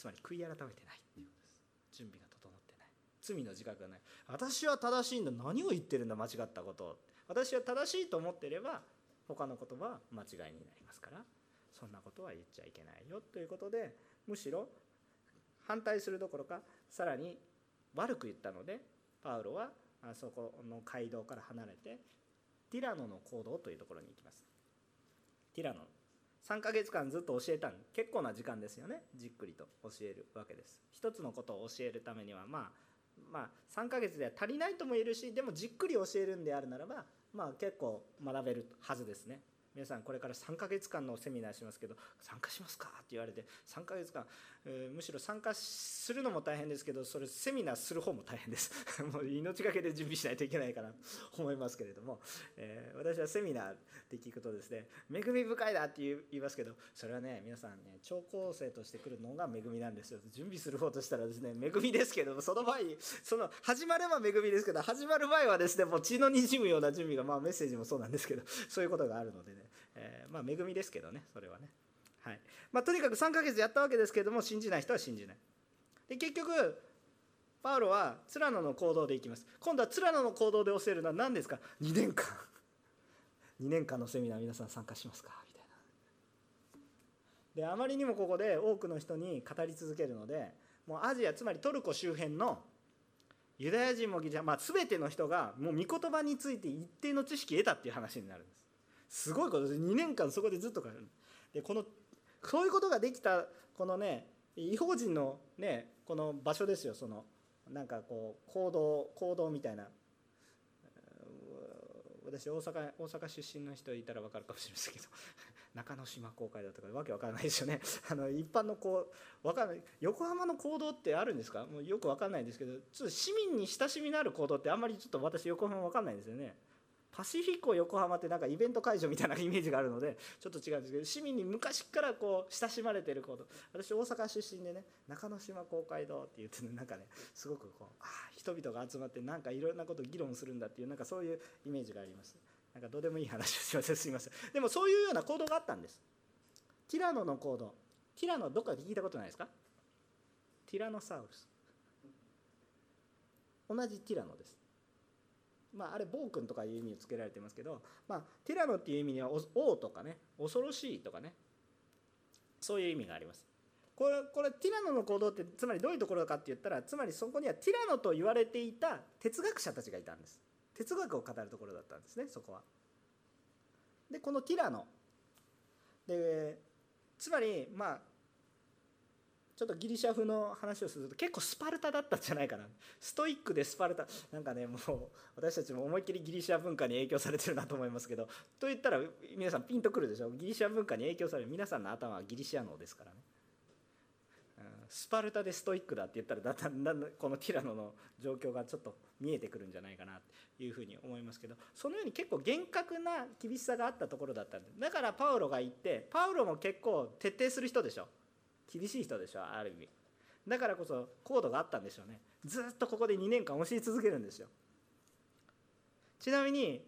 つまり悔い改めてないっていうことです。準備が整ってない。罪の自覚がない。私は正しいんだ。何を言ってるんだ。間違ったこと。私は正しいと思っていれば他の言葉は間違いになりますから。そんなことは言っちゃいけないよ。ということでむしろ反対するどころかさらに悪く言ったのでパウロはそこの街道から離れてティラノの行動というところに行きます。ティラノ3ヶ月間ずっと教えた結構な時間ですよね。じっくりと教えるわけです。一つのことを教えるためにはまあまあ3ヶ月では足りないとも言えるしでもじっくり教えるんであるならばまあ結構学べるはずですね。皆さんこれから3ヶ月間のセミナーしますけど参加しますか？って言われて3ヶ月間、えー、むしろ参加するのも大変ですけどそれセミナーする方も大変です。もう命がけで準備しないといけないかなと 思いますけれども、えー、私はセミナーで聞くとですね恵み深いだって言いますけどそれはね皆さんね聴講生として来るのが恵みなんですよ。準備する方としたらですね恵みですけどもその場合その始まれば恵みですけど始まる前はですねもう血のにじむような準備がまあメッセージもそうなんですけどそういうことがあるのでね。えー、まあ恵みですけどねそれはね。はい。まあ、とにかく3ヶ月やったわけですけども信じない人は信じない。で結局パウロはツラノの行動でいきます。今度はツラノの行動で教えるのは何ですか？2年間。2年間のセミナー皆さん参加しますか？みたいな。であまりにもここで多くの人に語り続けるのでもうアジアつまりトルコ周辺のユダヤ人もギリシャ、まあ、全ての人がもう御言葉について一定の知識を得たっていう話になるんです。すごいことです。2年間そこでずっとでこのそういうことができたこのね違法人のねこの場所ですよ。そのなんかこう行動行動みたいな。私大阪大阪出身の人いたら分かるかもしれませんけど。中之島公会だとかわけわからないですよね。あの一般のこう分かんない。横浜の行動ってあるんですか？もうよく分かんないんですけど。ちょっと市民に親しみのある行動ってあんまりちょっと私横浜分かんないんですよね。パシフィコ横浜ってなんかイベント会場みたいなイメージがあるのでちょっと違うんですけど市民に昔からこう親しまれてること。私大阪出身でね中之島公会堂って言ってねなんかねすごくこうああ人々が集まってなんかいろんなことを議論するんだっていうなんかそういうイメージがあります。なんかどうでもいい話をしませんすいません。でもそういうような行動があったんです。ティラノの行動。ティラノどっかで聞いたことないですか？ティラノサウルス。同じティラノです。まあ、あれ暴君とかいう意味をつけられてますけど、まあ、ティラノっていう意味には王とかね恐ろしいとかねそういう意味があります。これこれティラノの行動ってつまりどういうところかって言ったらつまりそこにはティラノと言われていた哲学者たちがいたんです。哲学を語るところだったんですねそこは。でこのティラノ。でつまりまあちょっとギリシャ風の話をすると結構スパルタだったんじゃないかな。ストイックでスパルタ。なんかねもう私たちも思いっきりギリシャ文化に影響されてるなと思いますけど。と言ったら皆さんピンとくるでしょ？ギリシャ文化に影響される皆さんの頭はギリシャ脳ですからね、うん、スパルタでストイックだって言ったらだんだんこのティラノの状況がちょっと見えてくるんじゃないかなというふうに思いますけど。そのように結構厳格な厳しさがあったところだったんで。だからパウロが言ってパウロも結構徹底する人でしょ？厳しい人でしょある意味。だからこそ高度があったんでしょうね。ずっとここで2年間教え続けるんですよ。ちなみに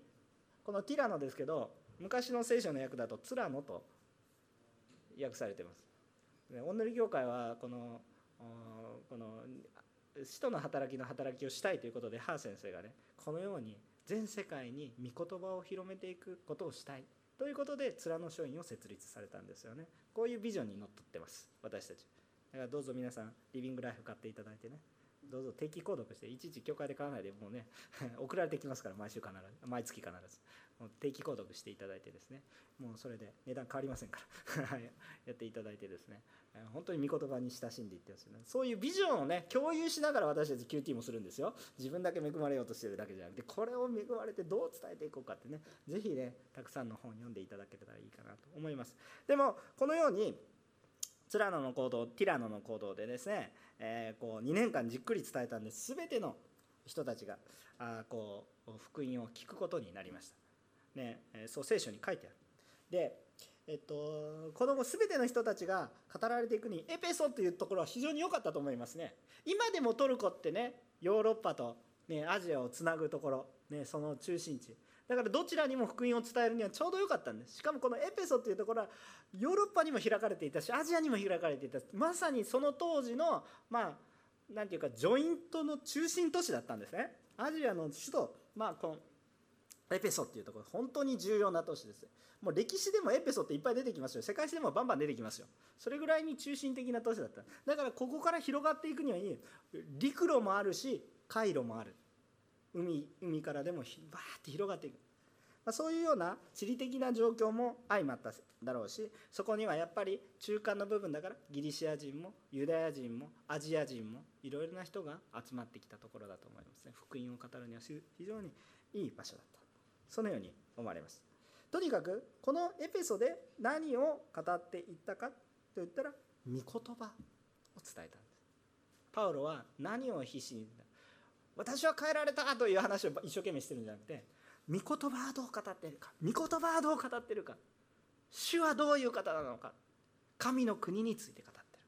このティラノですけど昔の聖書の訳だとツラノと訳されてます。オンヌリ教会はこのこの使徒の働きの働きをしたいということでハー先生がねこのように全世界に御言葉を広めていくことをしたい。ということで面の書院を設立されたんですよね。こういうビジョンにのっとってます。私たち。だからどうぞ皆さんリビングライフ買っていただいてね。どうぞ定期購読していちいち教会で買わないでもうね 送られてきますから毎週必ず。毎月必ず。もう定期購読していただいてですね。もうそれで値段変わりませんから。やっていただいてですね。本当に御言葉に親しんでいってますよねそういうビジョンをね共有しながら私たち QT もするんですよ。自分だけ恵まれようとしてるだけじゃなくてこれを恵まれてどう伝えていこうかってね。是非ねたくさんの本読んでいただけたらいいかなと思います。でもこのようにツラノの行動ティラノの行動でですね、えー、こう2年間じっくり伝えたんです。全ての人たちがあこう福音を聞くことになりました。ね、そう聖書に書いてある。で、えっと、この後全ての人たちが語られていくにエペソというところは非常に良かったと思いますね。今でもトルコってねヨーロッパと、ね、アジアをつなぐところ、ね、その中心地。だからどちらにも福音を伝えるにはちょうど良かったんです。しかもこのエペソというところはヨーロッパにも開かれていたしアジアにも開かれていたまさにその当時のまあ何ていうかジョイントの中心都市だったんですね。アジアの首都まあこのエペソっていうところ本当に重要な都市です。もう歴史でもエペソっていっぱい出てきますよ。世界史でもバンバン出てきますよ。それぐらいに中心的な都市だった。だからここから広がっていくにはいい。陸路もあるし海路もある。海海からでもバーって広がっていく。まあ、そういうような地理的な状況も相まっただろうしそこにはやっぱり中間の部分だからギリシア人もユダヤ人もアジア人もいろいろな人が集まってきたところだと思いますね。福音を語るには非常にいい場所だった。そのように思われます。とにかくこのエペソで何を語っていったかといったら御言葉を伝えたんです。パウロは何を必死に私は変えられたという話を一生懸命してるんじゃなくて御言葉はどう語っているか？御言葉はどう語ってるか？主はどういう方なのか？神の国について語ってる。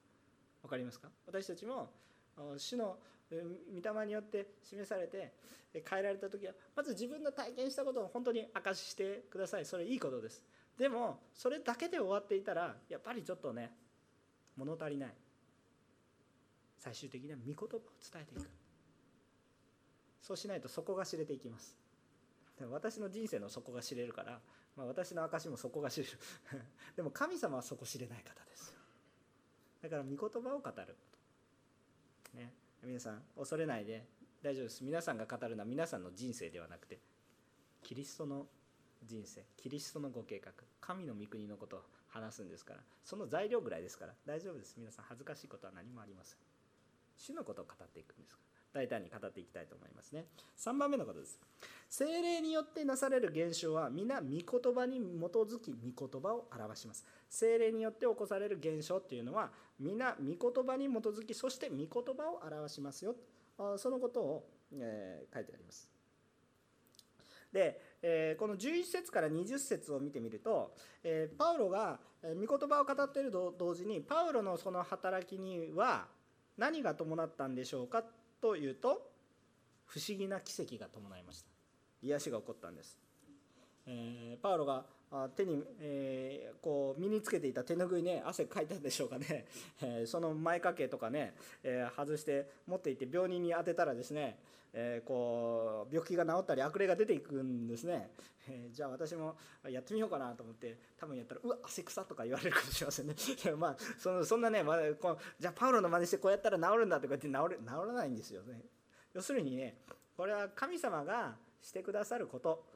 分かりますか？私たちも主の御霊によって示されて変えられた時はまず自分の体験したことを本当に明かししてください。それいいことです。でもそれだけで終わっていたらやっぱりちょっとね物足りない。最終的には御言葉を伝えていく。そうしないと底が知れていきます。私の人生の底が知れるから、まあ、私の証も底が知れる。でも神様は底知れない方ですだから御言葉を語る。ね。皆さん恐れないで。大丈夫です。皆さんが語るのは皆さんの人生ではなくてキリストの人生キリストのご計画神の御国のことを話すんですからその材料ぐらいですから大丈夫です。皆さん恥ずかしいことは何もありません。主のことを語っていくんですから。大胆に語っていきたいと思いますね。3番目のことです。精霊によってなされる現象は皆御言葉に基づき御言葉を表します。精霊によって起こされる現象っていうのは皆御言葉に基づきそして御言葉を表しますよ。そのことを、えー、書いてあります。で、えー、この11節から20節を見てみると、えー、パウロが御言葉を語っていると同時にパウロのその働きには何が伴ったんでしょうかというと不思議な奇跡が伴いました。癒しが起こったんです、えー、パウロが手に、えー、こう身につけていた手ぬぐいね汗かいたんでしょうかね、えー、その前掛けとかね、えー、外して持っていって病人に当てたらですね、えこう病気が治ったり悪霊が出ていくんですね、えじゃあ私もやってみようかなと思って多分やったら「うわ汗臭」とか言われるかもしれませんね。まあそのそんなね、まあ、こうじゃあパウロの真似してこうやったら治るんだとか言って治る治らないんですよね。要するにねこれは神様がしてくださること。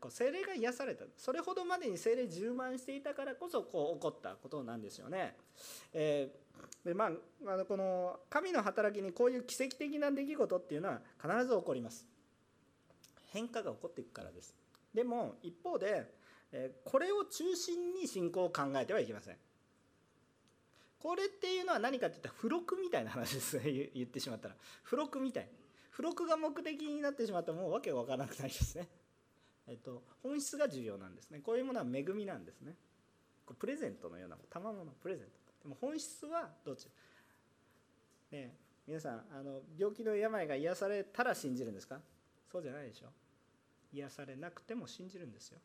こう精霊が癒された。それほどまでに精霊充満していたからこそこう起こったことなんですよね。えー、でまあ、あのこの神の働きにこういう奇跡的な出来事っていうのは必ず起こります。変化が起こっていくからです。でも一方で、これを中心に信仰を考えてはいけません。これっていうのは何かっていったら付録みたいな話です。言ってしまったら。付録みたい。付録が目的になってしまったらもう訳が分からなくないですね。えっと、本質が重要なんですね。こういうものは恵みなんですね。これプレゼントのような賜物プレゼント。も本質はどっち？ね皆さんあの病気の病が癒されたら信じるんですか？そうじゃないでしょ。癒されなくても信じるんですよ。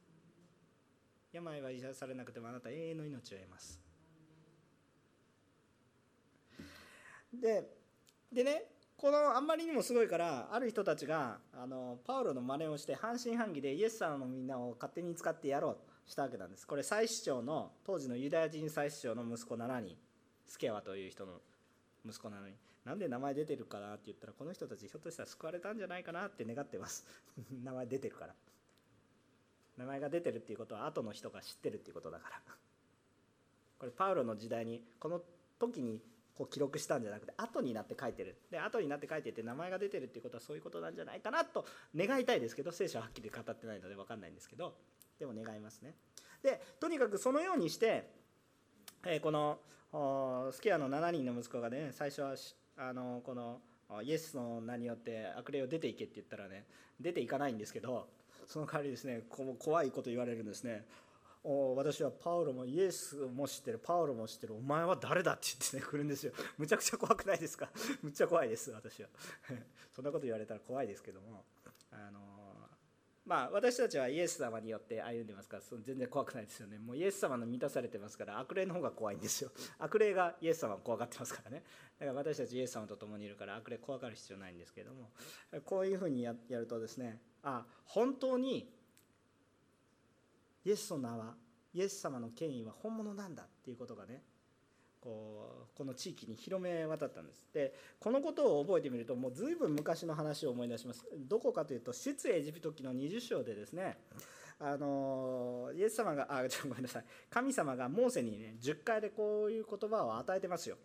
病は癒されなくてもあなた永遠の命を得ます。ででねこのあんまりにもすごいからある人たちがあのパウロの真似をして半信半疑でイエス様のみんなを勝手に使ってやろうと。したわけなんです。これ祭司長の当時のユダヤ人祭司長の息子7人スケワという人の息子なのに。なんで名前出てるかなって言ったらこの人たちひょっとしたら救われたんじゃないかなって願ってます。名前出てるから。名前が出てるっていうことは後の人が知ってるっていうことだから。これパウロの時代にこの時にこう記録したんじゃなくて後になって書いてる。で後になって書いてて名前が出てるっていうことはそういうことなんじゃないかなと願いたいですけど聖書ははっきり語ってないので分かんないんですけど。でも願いますね。でとにかくそのようにして、えー、このスケアの7人の息子がね最初はあのこのイエスの名によって悪霊を出ていけって言ったらね出ていかないんですけどその代わりですねこ怖いこと言われるんですね。お私はパウロもイエスも知ってるパウロも知ってるお前は誰だって言ってね来るんですよ。むちゃくちゃ怖くないですか？むっちゃ怖いです私は。そんなこと言われたら怖いですけどもあのまあ私たちはイエス様によって歩んでますからその全然怖くないですよね。もうイエス様の満たされてますから悪霊の方が怖いんですよ。悪霊がイエス様を怖がってますからね。だから私たちイエス様と共にいるから悪霊怖がる必要ないんですけれども。こういうふうにやるとですねあ本当にイエスの名はイエス様の権威は本物なんだっていうことがねこうこの地域に広め渡ったんです。でこのことを覚えてみるともう随分昔の話を思い出します。どこかというと出エジプト記の20章でですねあのイエス様があごめんなさい。神様がモーセにね10回でこういう言葉を与えてますよ、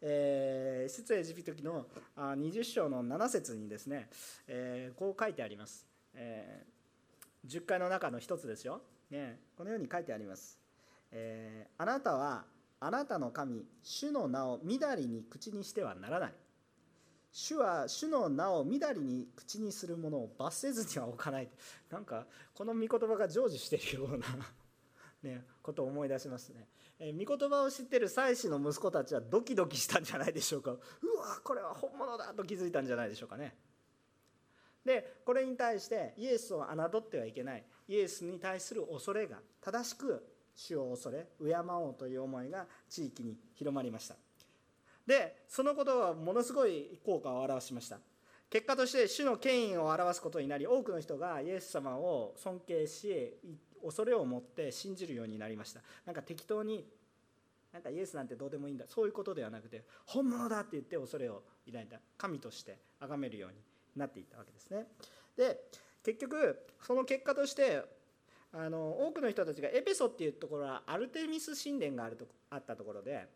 えー、出エジプト記の20章の7節にですね、えー、こう書いてあります、えー、10回の中の一つですよ。ね、このように書いてあります、えー、あなたはあなたの神主の名をみだりに口にしてはならない。主は主の名をみだりに口にするものを罰せずには置かない。なんかこの御言葉が成就しているようなね、ことを思い出しますね、えー、御言葉を知ってる祭司の息子たちはドキドキしたんじゃないでしょうか。うわこれは本物だと気づいたんじゃないでしょうかね。でこれに対してイエスを侮ってはいけない。イエスに対する恐れが正しく主を恐れ敬おうという思いが地域に広まりました。でそのことはものすごい効果を表しました。結果として主の権威を表すことになり多くの人がイエス様を尊敬し恐れを持って信じるようになりました。なんか適当になんかイエスなんてどうでもいいんだ。そういうことではなくて本物だって言って恐れを抱いた。神として崇めるようになっていったわけですね。で結局その結果としてあの多くの人たちがエペソっていうところはアルテミス神殿があるとあったところで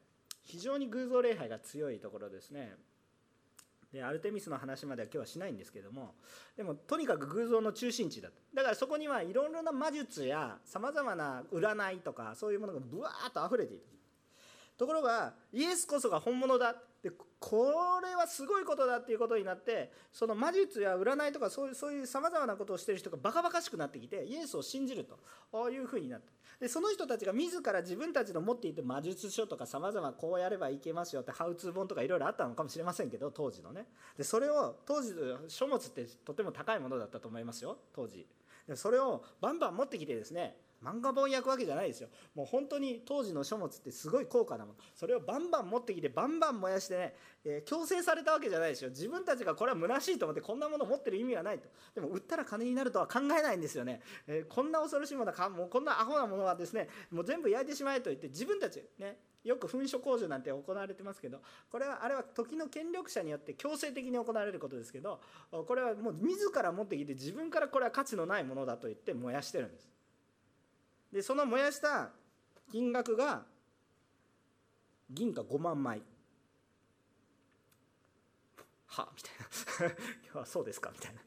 非常に偶像礼拝が強いところですね。でアルテミスの話までは今日はしないんですけどもでもとにかく偶像の中心地だと。だからそこにはいろいろな魔術やさまざまな占いとかそういうものがぶわーっと溢れていたところがイエスこそが本物だ。これはすごいことだっていうことになってその魔術や占いとかそういうそういうさまざまなことをしてる人がバカバカしくなってきてイエスを信じるというふうになって。でその人たちが自ら自分たちの持っていて魔術書とかさまざまこうやればいけますよってハウツー本とかいろいろあったのかもしれませんけど当時のね。でそれを当時書物ってとても高いものだったと思いますよ当時。でそれをバンバン持ってきてですね漫画本焼くわけじゃないですよ。もう本当に当時の書物ってすごい高価なもの。それをバンバン持ってきてバンバン燃やしてね、えー、強制されたわけじゃないですよ。自分たちがこれは虚しいと思ってこんなもの持ってる意味はないと。でも売ったら金になるとは考えないんですよね、えー、こんな恐ろしいものはもうこんなアホなものはですねもう全部焼いてしまえと言って自分たちねよく噴書工事なんて行われてますけどこれはあれは時の権力者によって強制的に行われることですけどこれはもう自ら持ってきて自分からこれは価値のないものだと言って燃やしてるんです。でその燃やした金額が銀貨5万枚。はみたいな。今日はそうですか？みたいな。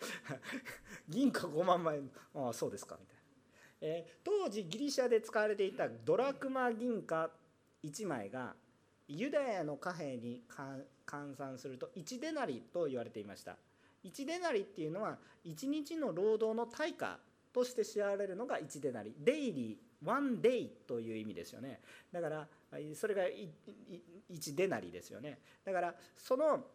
銀貨5万枚。ああそうですか？みたいな、えー、当時ギリシャで使われていたドラクマ銀貨1枚がユダヤの貨幣に換算すると1デナリと言われていました。1デナリっていうのは1日の労働の対価として知られるのが1デナリデイリーワンデイという意味ですよね。だからそれが1デナリですよね。だからその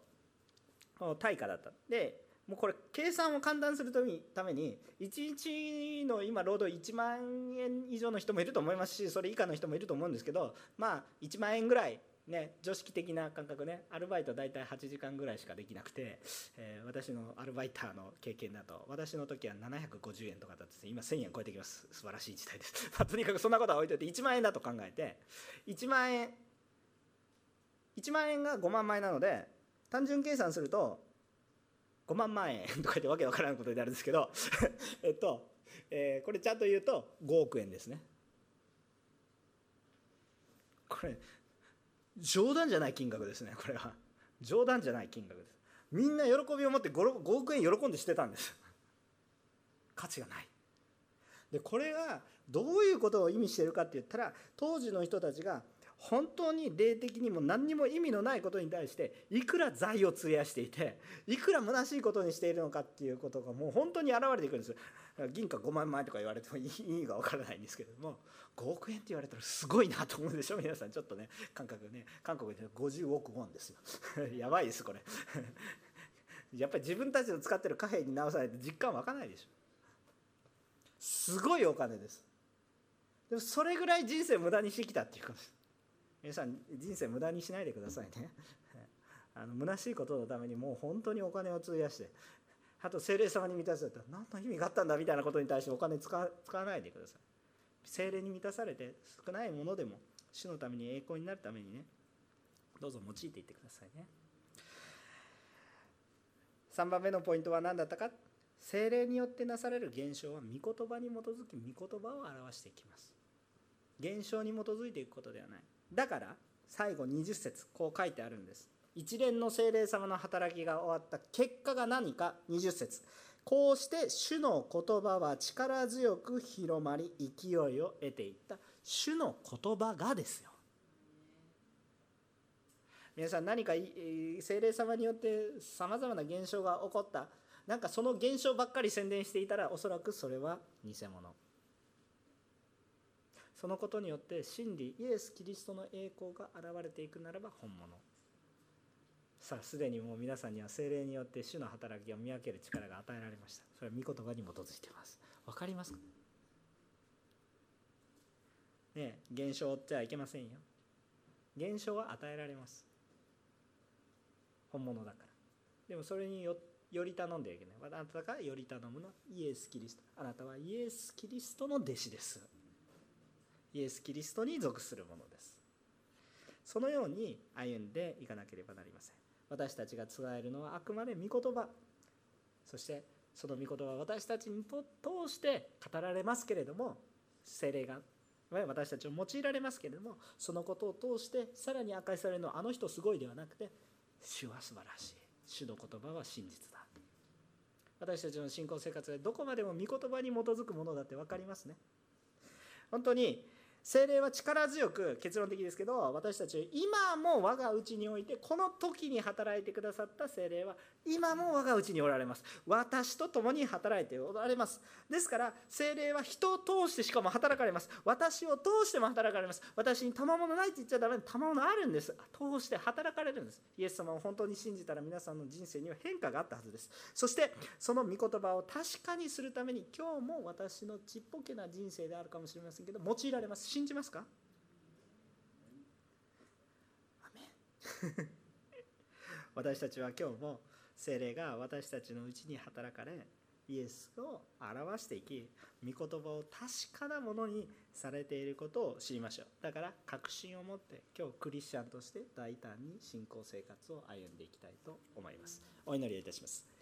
対価だった。でもうこれ計算を簡単するために1日の今労働1万円以上の人もいると思いますしそれ以下の人もいると思うんですけどまあ1万円ぐらいね、常識的な感覚ねアルバイト大体8時間ぐらいしかできなくて、えー、私のアルバイターの経験だと私の時は750円とかだって今1000円超えてきます。素晴らしい時代です、まあ、とにかくそんなことは置いといて1万円だと考えて1万円1万円が5万枚なので単純計算すると5万万円とか言ってわけわからんことになるんですけど えっと、えー、これちゃんと言うと5億円ですね。これ冗談じゃない金額ですねこれは。冗談じゃない金額です。みんな喜びを持って 5, 5億円喜んでしてたんです。価値がない。でこれがどういうことを意味してるかって言ったら当時の人たちが本当に霊的にも何にも意味のないことに対していくら財を費やしていていくら虚しいことにしているのかっていうことがもう本当に現れていくんです。銀貨5万枚とか言われても意味がわからないんですけども5億円って言われたらすごいなと思うでしょ皆さん。ちょっとね感覚ね韓国で50億ウォンですよ。やばいですこれ。やっぱり自分たちの使ってる貨幣に直さないと実感湧かないでしょ。すごいお金です。でもそれぐらい人生無駄にしてきたっていうことです皆さん人生無駄にしないでくださいねあの虚しいことのためにもう本当にお金を費やしてあと精霊様に満たされたら何の意味があったんだみたいなことに対してお金使わないでください。精霊に満たされて少ないものでも主のために栄光になるためにね。どうぞ用いていってくださいね。3番目のポイントは何だったか。精霊によってなされる現象は御言葉に基づき御言葉を表していきます。現象に基づいていくことではない。だから最後20節こう書いてあるんです。一連の精霊様の働きが終わった結果が何か？20節。こうして主の言葉は力強く広まり勢いを得ていった。主の言葉がですよ。皆さん何か精霊様によってさまざまな現象が起こった。なんかその現象ばっかり宣伝していたらおそらくそれは偽物。そのことによって真理イエス・キリストの栄光が現れていくならば本物。さあすでにもう皆さんには精霊によって主の働きを見分ける力が与えられました。それは御言葉に基づいてます。分かりますか？ね現象を追ってはいけませんよ。現象は与えられます。本物だから。でもそれによより頼んではいけない。あなたがより頼むのはイエス・キリスト。あなたはイエス・キリストの弟子です。イエス・キリストに属するものです。そのように歩んでいかなければなりません。私たちが伝えるのはあくまで御言葉。そしてその御言葉は私たちにと通して語られますけれども精霊が私たちを用いられますけれどもそのことを通してさらに明かされるのはあの人すごいではなくて主は素晴らしい。主の言葉は真実だ。私たちの信仰生活でどこまでも御言葉に基づくものだって分かりますね。本当に精霊は力強く結論的ですけど私たち今も我が家においてこの時に働いてくださった精霊は今も我が内におられます。私と共に働いておられます。ですから精霊は人を通してしかも働かれます。私を通しても働かれます。私に賜物ないって言っちゃダメ。賜物あるんです。通して働かれるんです。イエス様を本当に信じたら皆さんの人生には変化があったはずです。そしてその御言葉を確かにするために今日も私のちっぽけな人生であるかもしれませんけど用いられます。信じますか？私たちは今日も精霊が私たちのうちに働かれイエスを表していき御言葉を確かなものにされていることを知りましょう。だから確信を持って今日クリスチャンとして大胆に信仰生活を歩んでいきたいと思います。お祈りいたします。